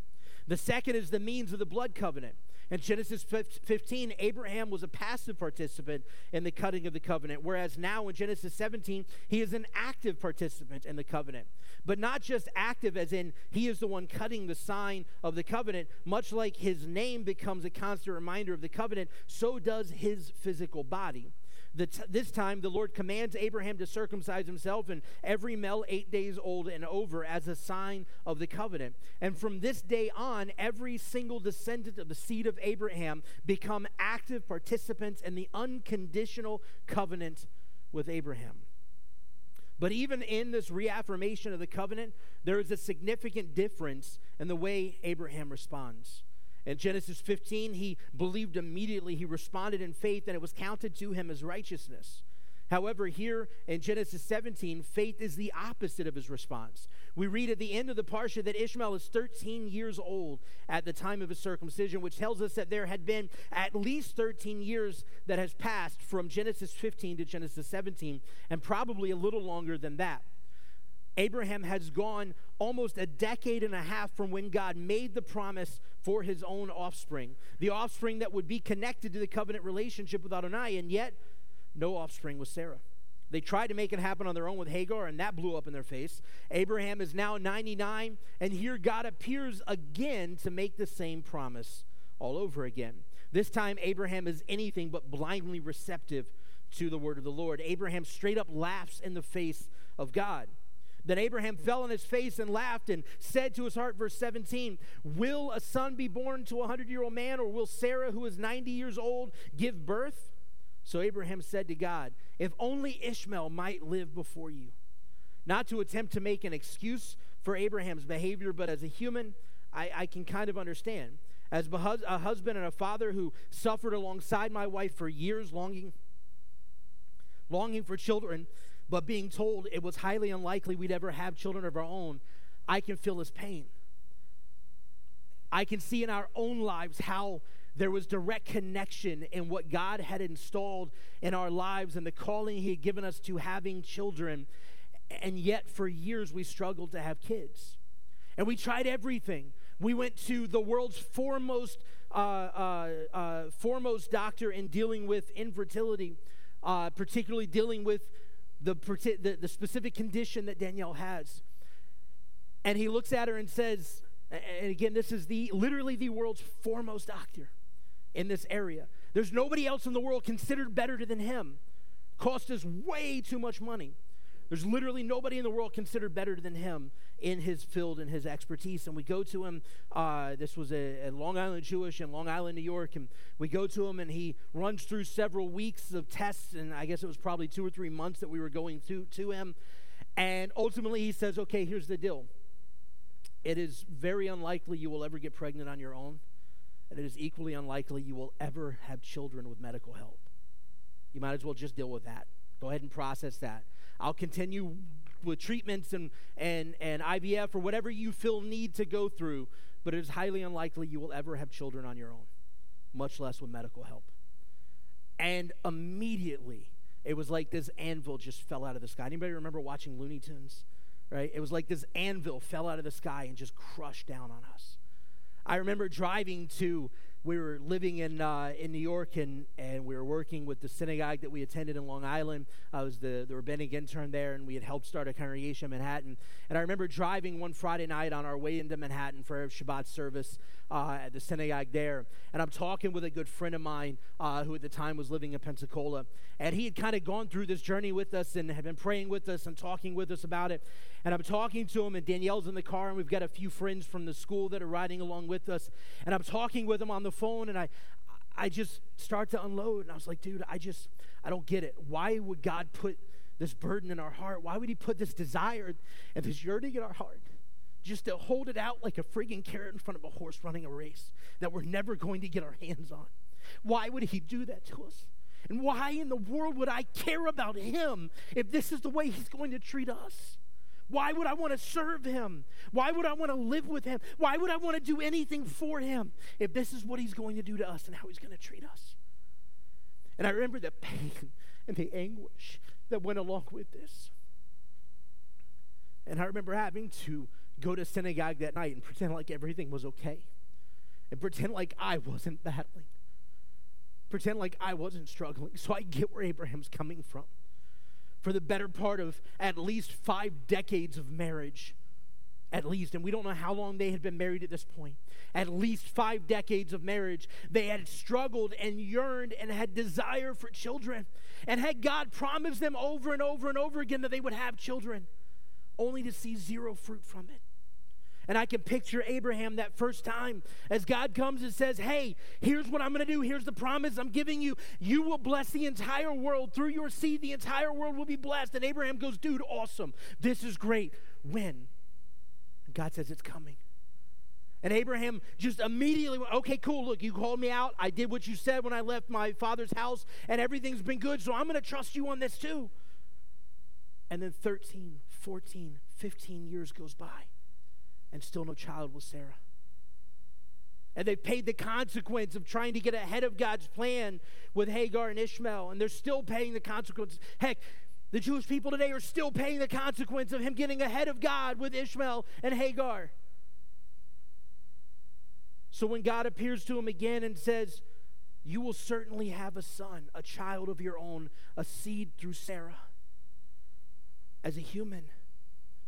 The second is the means of the blood covenant. In Genesis 15, Abraham was a passive participant in the cutting of the covenant, whereas now in Genesis 17, he is an active participant in the covenant. But not just active, as in he is the one cutting the sign of the covenant, much like his name becomes a constant reminder of the covenant, so does his physical body. T- this time, the Lord commands Abraham to circumcise himself and every male eight days old and over as a sign of the covenant. And from this day on, every single descendant of the seed of Abraham become active participants in the unconditional covenant with Abraham. But even in this reaffirmation of the covenant, there is a significant difference in the way Abraham responds. In Genesis 15, he believed immediately. He responded in faith, and it was counted to him as righteousness. However, here in Genesis 17, faith is the opposite of his response. We read at the end of the Parsha that Ishmael is 13 years old at the time of his circumcision, which tells us that there had been at least 13 years that has passed from Genesis 15 to Genesis 17, and probably a little longer than that. Abraham has gone almost a decade and a half from when God made the promise for his own offspring, the offspring that would be connected to the covenant relationship with Adonai, and yet no offspring with Sarah. They tried to make it happen on their own with Hagar, and that blew up in their face. Abraham is now 99, and here God appears again to make the same promise all over again. This time, Abraham is anything but blindly receptive to the word of the Lord. Abraham straight up laughs in the face of God. Then Abraham fell on his face and laughed and said to his heart, verse 17, Will a son be born to a hundred year old man, or will Sarah, who is 90 years old, give birth? So Abraham said to God, If only Ishmael might live before you. Not to attempt to make an excuse for Abraham's behavior, but as a human, I, I can kind of understand. As a husband and a father who suffered alongside my wife for years, longing, longing for children, but being told it was highly unlikely we'd ever have children of our own, I can feel his pain. I can see in our own lives how there was direct connection in what God had installed in our lives and the calling He had given us to having children. And yet, for years, we struggled to have kids. And we tried everything. We went to the world's foremost, uh, uh, uh, foremost doctor in dealing with infertility, uh, particularly dealing with the, the, the specific condition that Danielle has. And he looks at her and says, and again, this is the literally the world's foremost doctor in this area. There's nobody else in the world considered better than him. Cost us way too much money. There's literally nobody in the world considered better than him in his field and his expertise. And we go to him. Uh, this was a, a, Long Island Jewish in Long Island, New York. And we go to him, and he runs through several weeks of tests. And I guess it was probably two or three months that we were going to, to him. And ultimately, he says, Okay, here's the deal. It is very unlikely you will ever get pregnant on your own. And it is equally unlikely you will ever have children with medical help. You might as well just deal with that. Go ahead and process that. I'll continue with treatments and, and, and IVF or whatever you feel need to go through, but it is highly unlikely you will ever have children on your own, much less with medical help. And immediately, it was like this anvil just fell out of the sky. Anybody remember watching Looney Tunes? Right? It was like this anvil fell out of the sky and just crushed down on us. I remember driving to we were living in uh, in New York and and we were working with the synagogue that we attended in Long Island. I was the the rabbinic intern there, and we had helped start a congregation in Manhattan. And I remember driving one Friday night on our way into Manhattan for a Shabbat service uh, at the synagogue there, and I'm talking with a good friend of mine uh, who at the time was living in Pensacola, and he had kind of gone through this journey with us and had been praying with us and talking with us about it. And I'm talking to him, and Danielle's in the car, and we've got a few friends from the school that are riding along with us, and I'm talking with him on the phone, and I, I just start to unload, and I was like, dude, I just, I don't get it. Why would God put this burden in our heart? Why would He put this desire and this yearning in our heart? Just to hold it out like a frigging carrot in front of a horse running a race that we're never going to get our hands on. Why would He do that to us? And why in the world would I care about Him if this is the way He's going to treat us? Why would I want to serve him? Why would I want to live with him? Why would I want to do anything for him if this is what he's going to do to us and how he's going to treat us? And I remember the pain and the anguish that went along with this. And I remember having to go to synagogue that night and pretend like everything was okay and pretend like I wasn't battling, pretend like I wasn't struggling. So I get where Abraham's coming from for the better part of at least five decades of marriage. At least, and we don't know how long they had been married at this point. At least five decades of marriage, they had struggled and yearned and had desire for children. And had God promised them over and over and over again that they would have children, only to see zero fruit from it. And I can picture Abraham that first time as God comes and says, Hey, here's what I'm going to do. Here's the promise I'm giving you. You will bless the entire world. Through your seed, the entire world will be blessed. And Abraham goes, Dude, awesome. This is great. When? God says, It's coming. And Abraham just immediately went, Okay, cool. Look, you called me out. I did what you said when I left my father's house, and everything's been good. So I'm going to trust you on this too. And then 13, 14, 15 years goes by and still no child with Sarah. And they paid the consequence of trying to get ahead of God's plan with Hagar and Ishmael, and they're still paying the consequence. Heck, the Jewish people today are still paying the consequence of him getting ahead of God with Ishmael and Hagar. So when God appears to him again and says, You will certainly have a son, a child of your own, a seed through Sarah. As a human,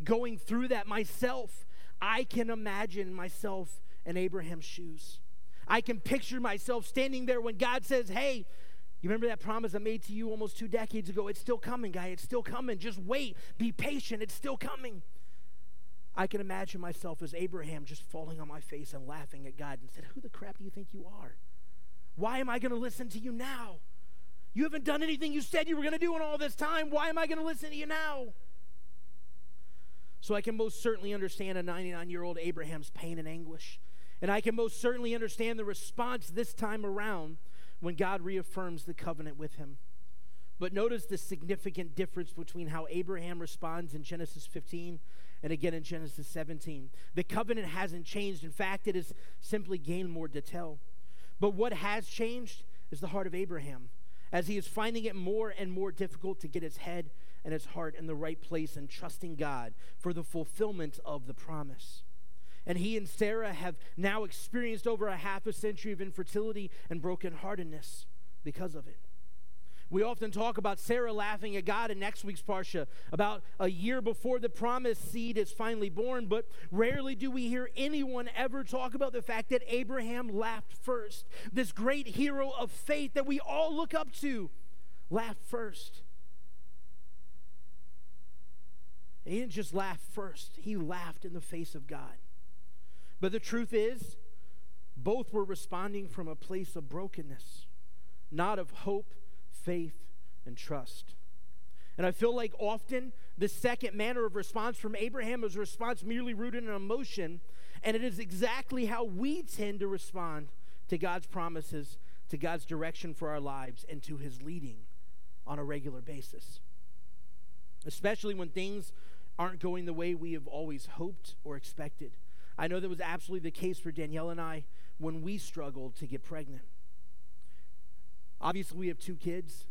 going through that myself, I can imagine myself in Abraham's shoes. I can picture myself standing there when God says, Hey, you remember that promise I made to you almost two decades ago? It's still coming, guy. It's still coming. Just wait. Be patient. It's still coming. I can imagine myself as Abraham just falling on my face and laughing at God and said, Who the crap do you think you are? Why am I going to listen to you now? You haven't done anything you said you were going to do in all this time. Why am I going to listen to you now? So I can most certainly understand a 99 year old Abraham's pain and anguish. And I can most certainly understand the response this time around when God reaffirms the covenant with him. But notice the significant difference between how Abraham responds in Genesis 15 and again in Genesis 17. The covenant hasn't changed. In fact, it has simply gained more detail. But what has changed is the heart of Abraham, as he is finding it more and more difficult to get his head and his heart in the right place and trusting God for the fulfillment of the promise. And he and Sarah have now experienced over a half a century of infertility and brokenheartedness because of it. We often talk about Sarah laughing at God in next week's Parsha, about a year before the promised seed is finally born, but rarely do we hear anyone ever talk about the fact that Abraham laughed first. This great hero of faith that we all look up to laughed first. He didn't just laugh first, he laughed in the face of God. But the truth is, both were responding from a place of brokenness, not of hope faith, and trust. And I feel like often the second manner of response from Abraham is a response merely rooted in emotion, and it is exactly how we tend to respond to God's promises, to God's direction for our lives, and to his leading on a regular basis. Especially when things aren't going the way we have always hoped or expected. I know that was absolutely the case for Danielle and I when we struggled to get pregnant. Obviously, we have two kids.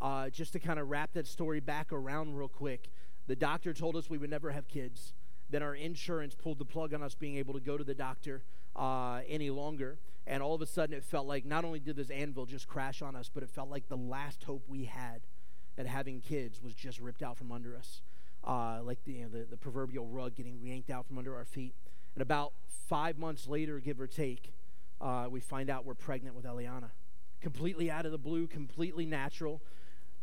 Uh, just to kind of wrap that story back around real quick, the doctor told us we would never have kids. Then our insurance pulled the plug on us being able to go to the doctor uh, any longer. And all of a sudden, it felt like not only did this anvil just crash on us, but it felt like the last hope we had at having kids was just ripped out from under us. Uh, like the, you know, the, the proverbial rug getting yanked out from under our feet. And about five months later, give or take, uh, we find out we're pregnant with Eliana completely out of the blue, completely natural.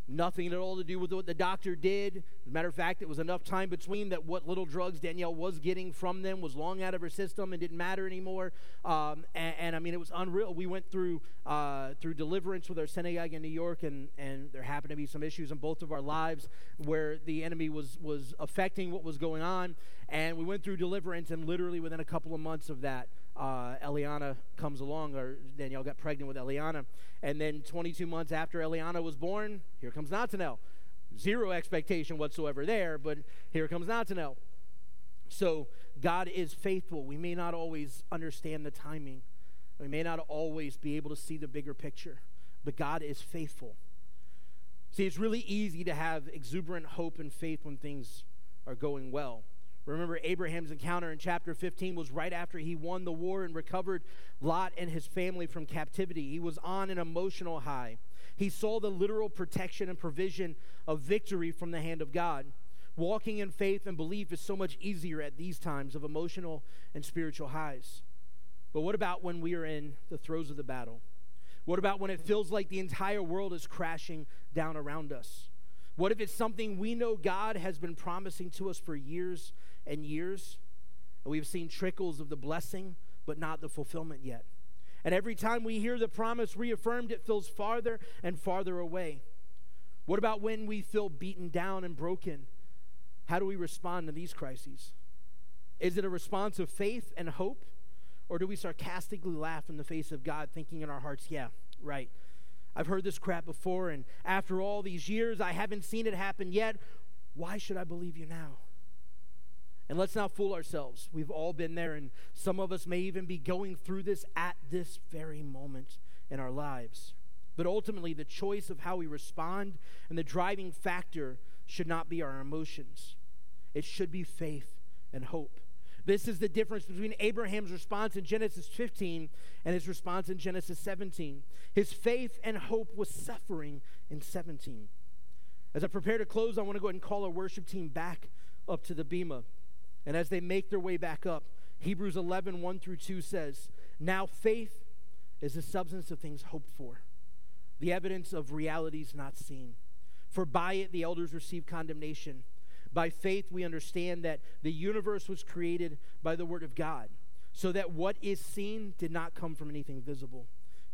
Nothing at all to do with what the doctor did. As a matter of fact, it was enough time between that what little drugs Danielle was getting from them was long out of her system and didn't matter anymore. Um, and, and, I mean, it was unreal. We went through uh, through deliverance with our synagogue in New York, and, and there happened to be some issues in both of our lives where the enemy was was affecting what was going on. And we went through deliverance, and literally within a couple of months of that, uh, Eliana comes along, or Danielle got pregnant with Eliana. And then 22 months after Eliana was born, here comes Nathaniel. Zero expectation whatsoever there, but here comes Nathaniel. So God is faithful. We may not always understand the timing, we may not always be able to see the bigger picture, but God is faithful. See, it's really easy to have exuberant hope and faith when things are going well. Remember, Abraham's encounter in chapter 15 was right after he won the war and recovered Lot and his family from captivity. He was on an emotional high. He saw the literal protection and provision of victory from the hand of God. Walking in faith and belief is so much easier at these times of emotional and spiritual highs. But what about when we are in the throes of the battle? What about when it feels like the entire world is crashing down around us? What if it's something we know God has been promising to us for years and years. And we've seen trickles of the blessing, but not the fulfillment yet. And every time we hear the promise reaffirmed, it feels farther and farther away. What about when we feel beaten down and broken? How do we respond to these crises? Is it a response of faith and hope? Or do we sarcastically laugh in the face of God, thinking in our hearts, yeah, right. I've heard this crap before, and after all these years, I haven't seen it happen yet. Why should I believe you now? And let's not fool ourselves. We've all been there, and some of us may even be going through this at this very moment in our lives. But ultimately, the choice of how we respond and the driving factor should not be our emotions, it should be faith and hope. This is the difference between Abraham's response in Genesis 15 and his response in Genesis 17. His faith and hope was suffering in 17. As I prepare to close, I want to go ahead and call our worship team back up to the Bema. And as they make their way back up, Hebrews 11, 1 through 2 says, Now faith is the substance of things hoped for, the evidence of realities not seen. For by it the elders receive condemnation. By faith we understand that the universe was created by the word of God, so that what is seen did not come from anything visible.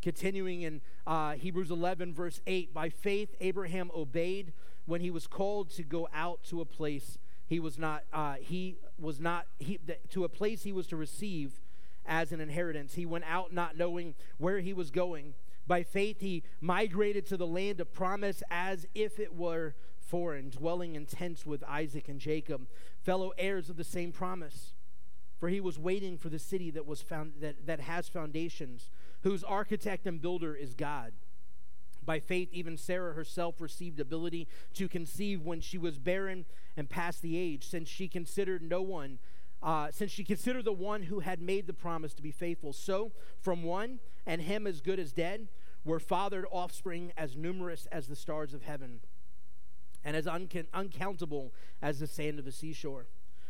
Continuing in uh, Hebrews 11, verse 8, by faith Abraham obeyed when he was called to go out to a place he was not, uh, he was not, he, to a place he was to receive as an inheritance. He went out not knowing where he was going, By faith, he migrated to the land of promise as if it were foreign, dwelling in tents with Isaac and Jacob, fellow heirs of the same promise. For he was waiting for the city that, was found, that, that has foundations, whose architect and builder is God. By faith, even Sarah herself received ability to conceive when she was barren and past the age, since she considered no one, uh, since she considered the one who had made the promise to be faithful. So, from one, and him as good as dead, were fathered offspring as numerous as the stars of heaven, and as uncountable as the sand of the seashore.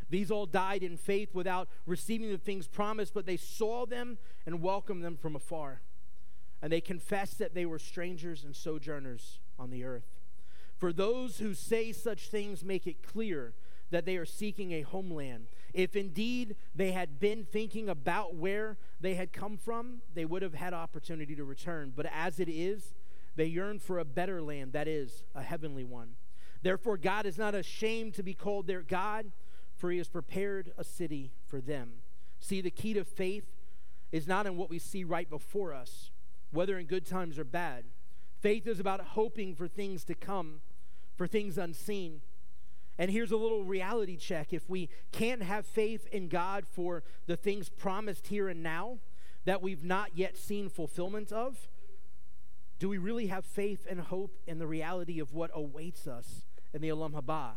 These all died in faith without receiving the things promised, but they saw them and welcomed them from afar and they confessed that they were strangers and sojourners on the earth. For those who say such things make it clear that they are seeking a homeland. If indeed they had been thinking about where they had come from, they would have had opportunity to return. But as it is, they yearn for a better land, that is, a heavenly one. Therefore, God is not ashamed to be called their God, for he has prepared a city for them. See, the key to faith is not in what we see right before us whether in good times or bad. Faith is about hoping for things to come, for things unseen. And here's a little reality check. If we can't have faith in God for the things promised here and now that we've not yet seen fulfillment of, do we really have faith and hope in the reality of what awaits us in the Olam Haba,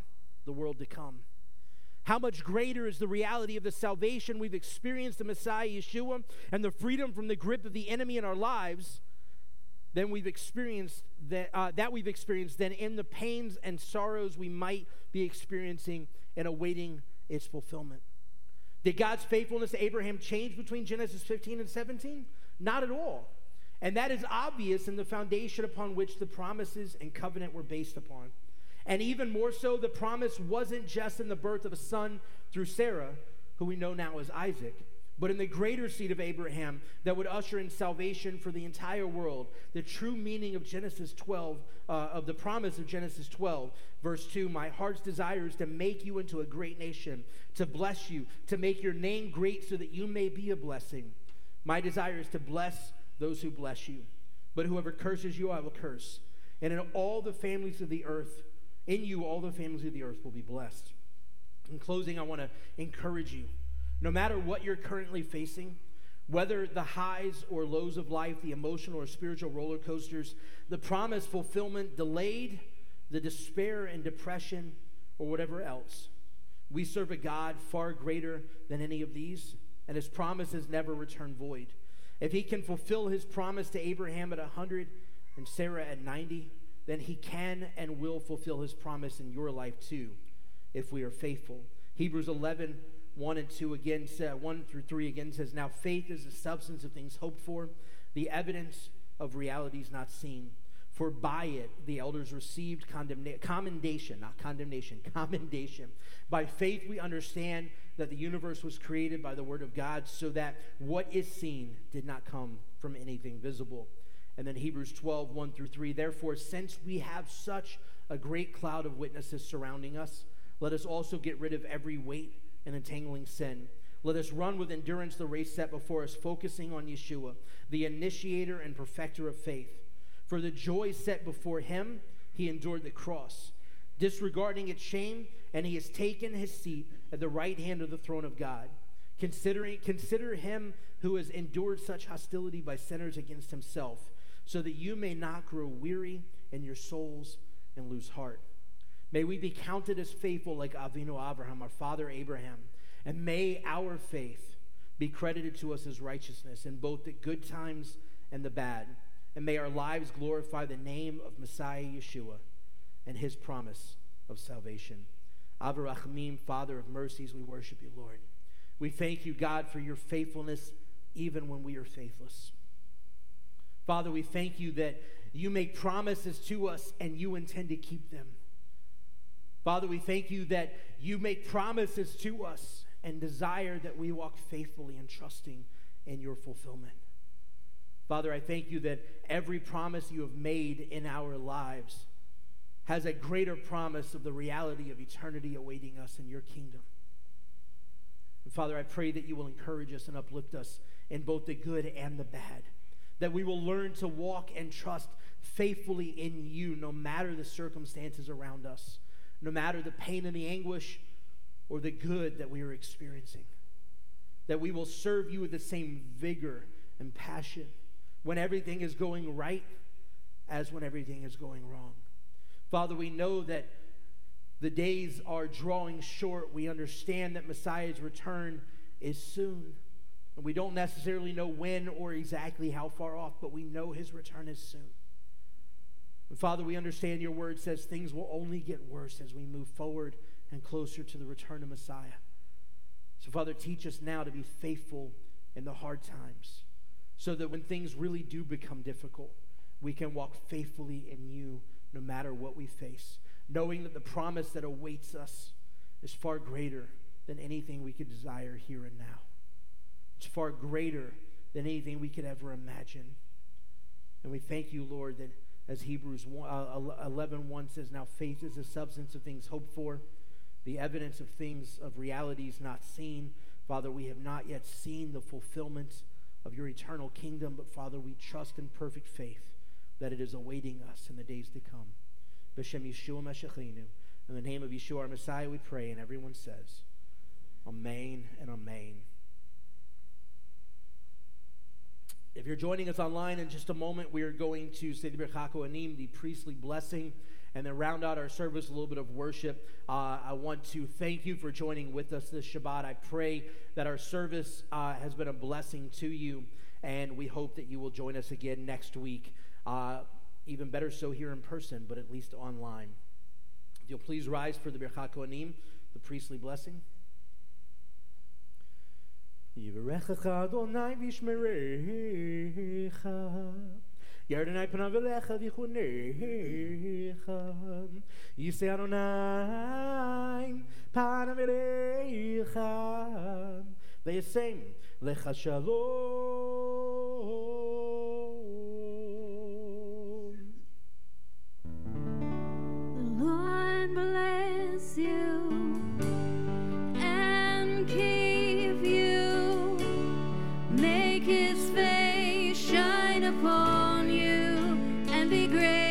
the world to come? How much greater is the reality of the salvation we've experienced in Messiah Yeshua and the freedom from the grip of the enemy in our lives than we've experienced that, uh, that we've experienced than in the pains and sorrows we might be experiencing and awaiting its fulfillment. Did God's faithfulness to Abraham change between Genesis 15 and 17? Not at all. And that is obvious in the foundation upon which the promises and covenant were based upon. And even more so, the promise wasn't just in the birth of a son through Sarah, who we know now as Isaac, but in the greater seed of Abraham that would usher in salvation for the entire world. The true meaning of Genesis 12, uh, of the promise of Genesis 12, verse 2 My heart's desire is to make you into a great nation, to bless you, to make your name great so that you may be a blessing. My desire is to bless those who bless you, but whoever curses you, I will curse. And in all the families of the earth, in you, all the families of the earth will be blessed. In closing, I want to encourage you no matter what you're currently facing, whether the highs or lows of life, the emotional or spiritual roller coasters, the promise fulfillment delayed, the despair and depression, or whatever else, we serve a God far greater than any of these, and his promises never return void. If he can fulfill his promise to Abraham at 100 and Sarah at 90, then he can and will fulfill his promise in your life too, if we are faithful. Hebrews 11, 1 and 2 again, 1 through 3 again says, Now faith is the substance of things hoped for, the evidence of realities not seen. For by it the elders received condemna- commendation, not condemnation, commendation. By faith we understand that the universe was created by the word of God, so that what is seen did not come from anything visible. And then Hebrews 12, 1 through 3. Therefore, since we have such a great cloud of witnesses surrounding us, let us also get rid of every weight and entangling sin. Let us run with endurance the race set before us, focusing on Yeshua, the initiator and perfecter of faith. For the joy set before him, he endured the cross, disregarding its shame, and he has taken his seat at the right hand of the throne of God. Considering, consider him who has endured such hostility by sinners against himself so that you may not grow weary in your souls and lose heart. May we be counted as faithful like Avinu Abraham, our father Abraham, and may our faith be credited to us as righteousness in both the good times and the bad. And may our lives glorify the name of Messiah Yeshua and his promise of salvation. Avarachmim, Father of mercies, we worship you, Lord. We thank you, God, for your faithfulness even when we are faithless. Father, we thank you that you make promises to us and you intend to keep them. Father, we thank you that you make promises to us and desire that we walk faithfully and trusting in your fulfillment. Father, I thank you that every promise you have made in our lives has a greater promise of the reality of eternity awaiting us in your kingdom. And Father, I pray that you will encourage us and uplift us in both the good and the bad that we will learn to walk and trust faithfully in you no matter the circumstances around us, no matter the pain and the anguish or the good that we are experiencing. That we will serve you with the same vigor and passion when everything is going right as when everything is going wrong. Father, we know that the days are drawing short. We understand that Messiah's return is soon. And we don't necessarily know when or exactly how far off, but we know his return is soon. And Father, we understand your word says things will only get worse as we move forward and closer to the return of Messiah. So, Father, teach us now to be faithful in the hard times so that when things really do become difficult, we can walk faithfully in you no matter what we face, knowing that the promise that awaits us is far greater than anything we could desire here and now. It's far greater than anything we could ever imagine. And we thank you, Lord, that as Hebrews 1, uh, 11 1 says, Now faith is the substance of things hoped for, the evidence of things, of realities not seen. Father, we have not yet seen the fulfillment of your eternal kingdom, but Father, we trust in perfect faith that it is awaiting us in the days to come. B'Shem Yeshua Meshicheinu. In the name of Yeshua our Messiah, we pray, and everyone says, Amen and Amen. If you're joining us online in just a moment, we are going to say the Birkat Kohanim, the priestly blessing, and then round out our service, a little bit of worship. Uh, I want to thank you for joining with us this Shabbat. I pray that our service uh, has been a blessing to you, and we hope that you will join us again next week. Uh, even better so here in person, but at least online. If you'll please rise for the Birkat Kohanim, the priestly blessing. Yivarechacha Adonai v'shmerecha Yardanai p'na v'lecha v'chunecha Yisei Adonai p'na v'lecha V'yisem lecha shalom The Lord bless you and keep his face shine upon you and be great.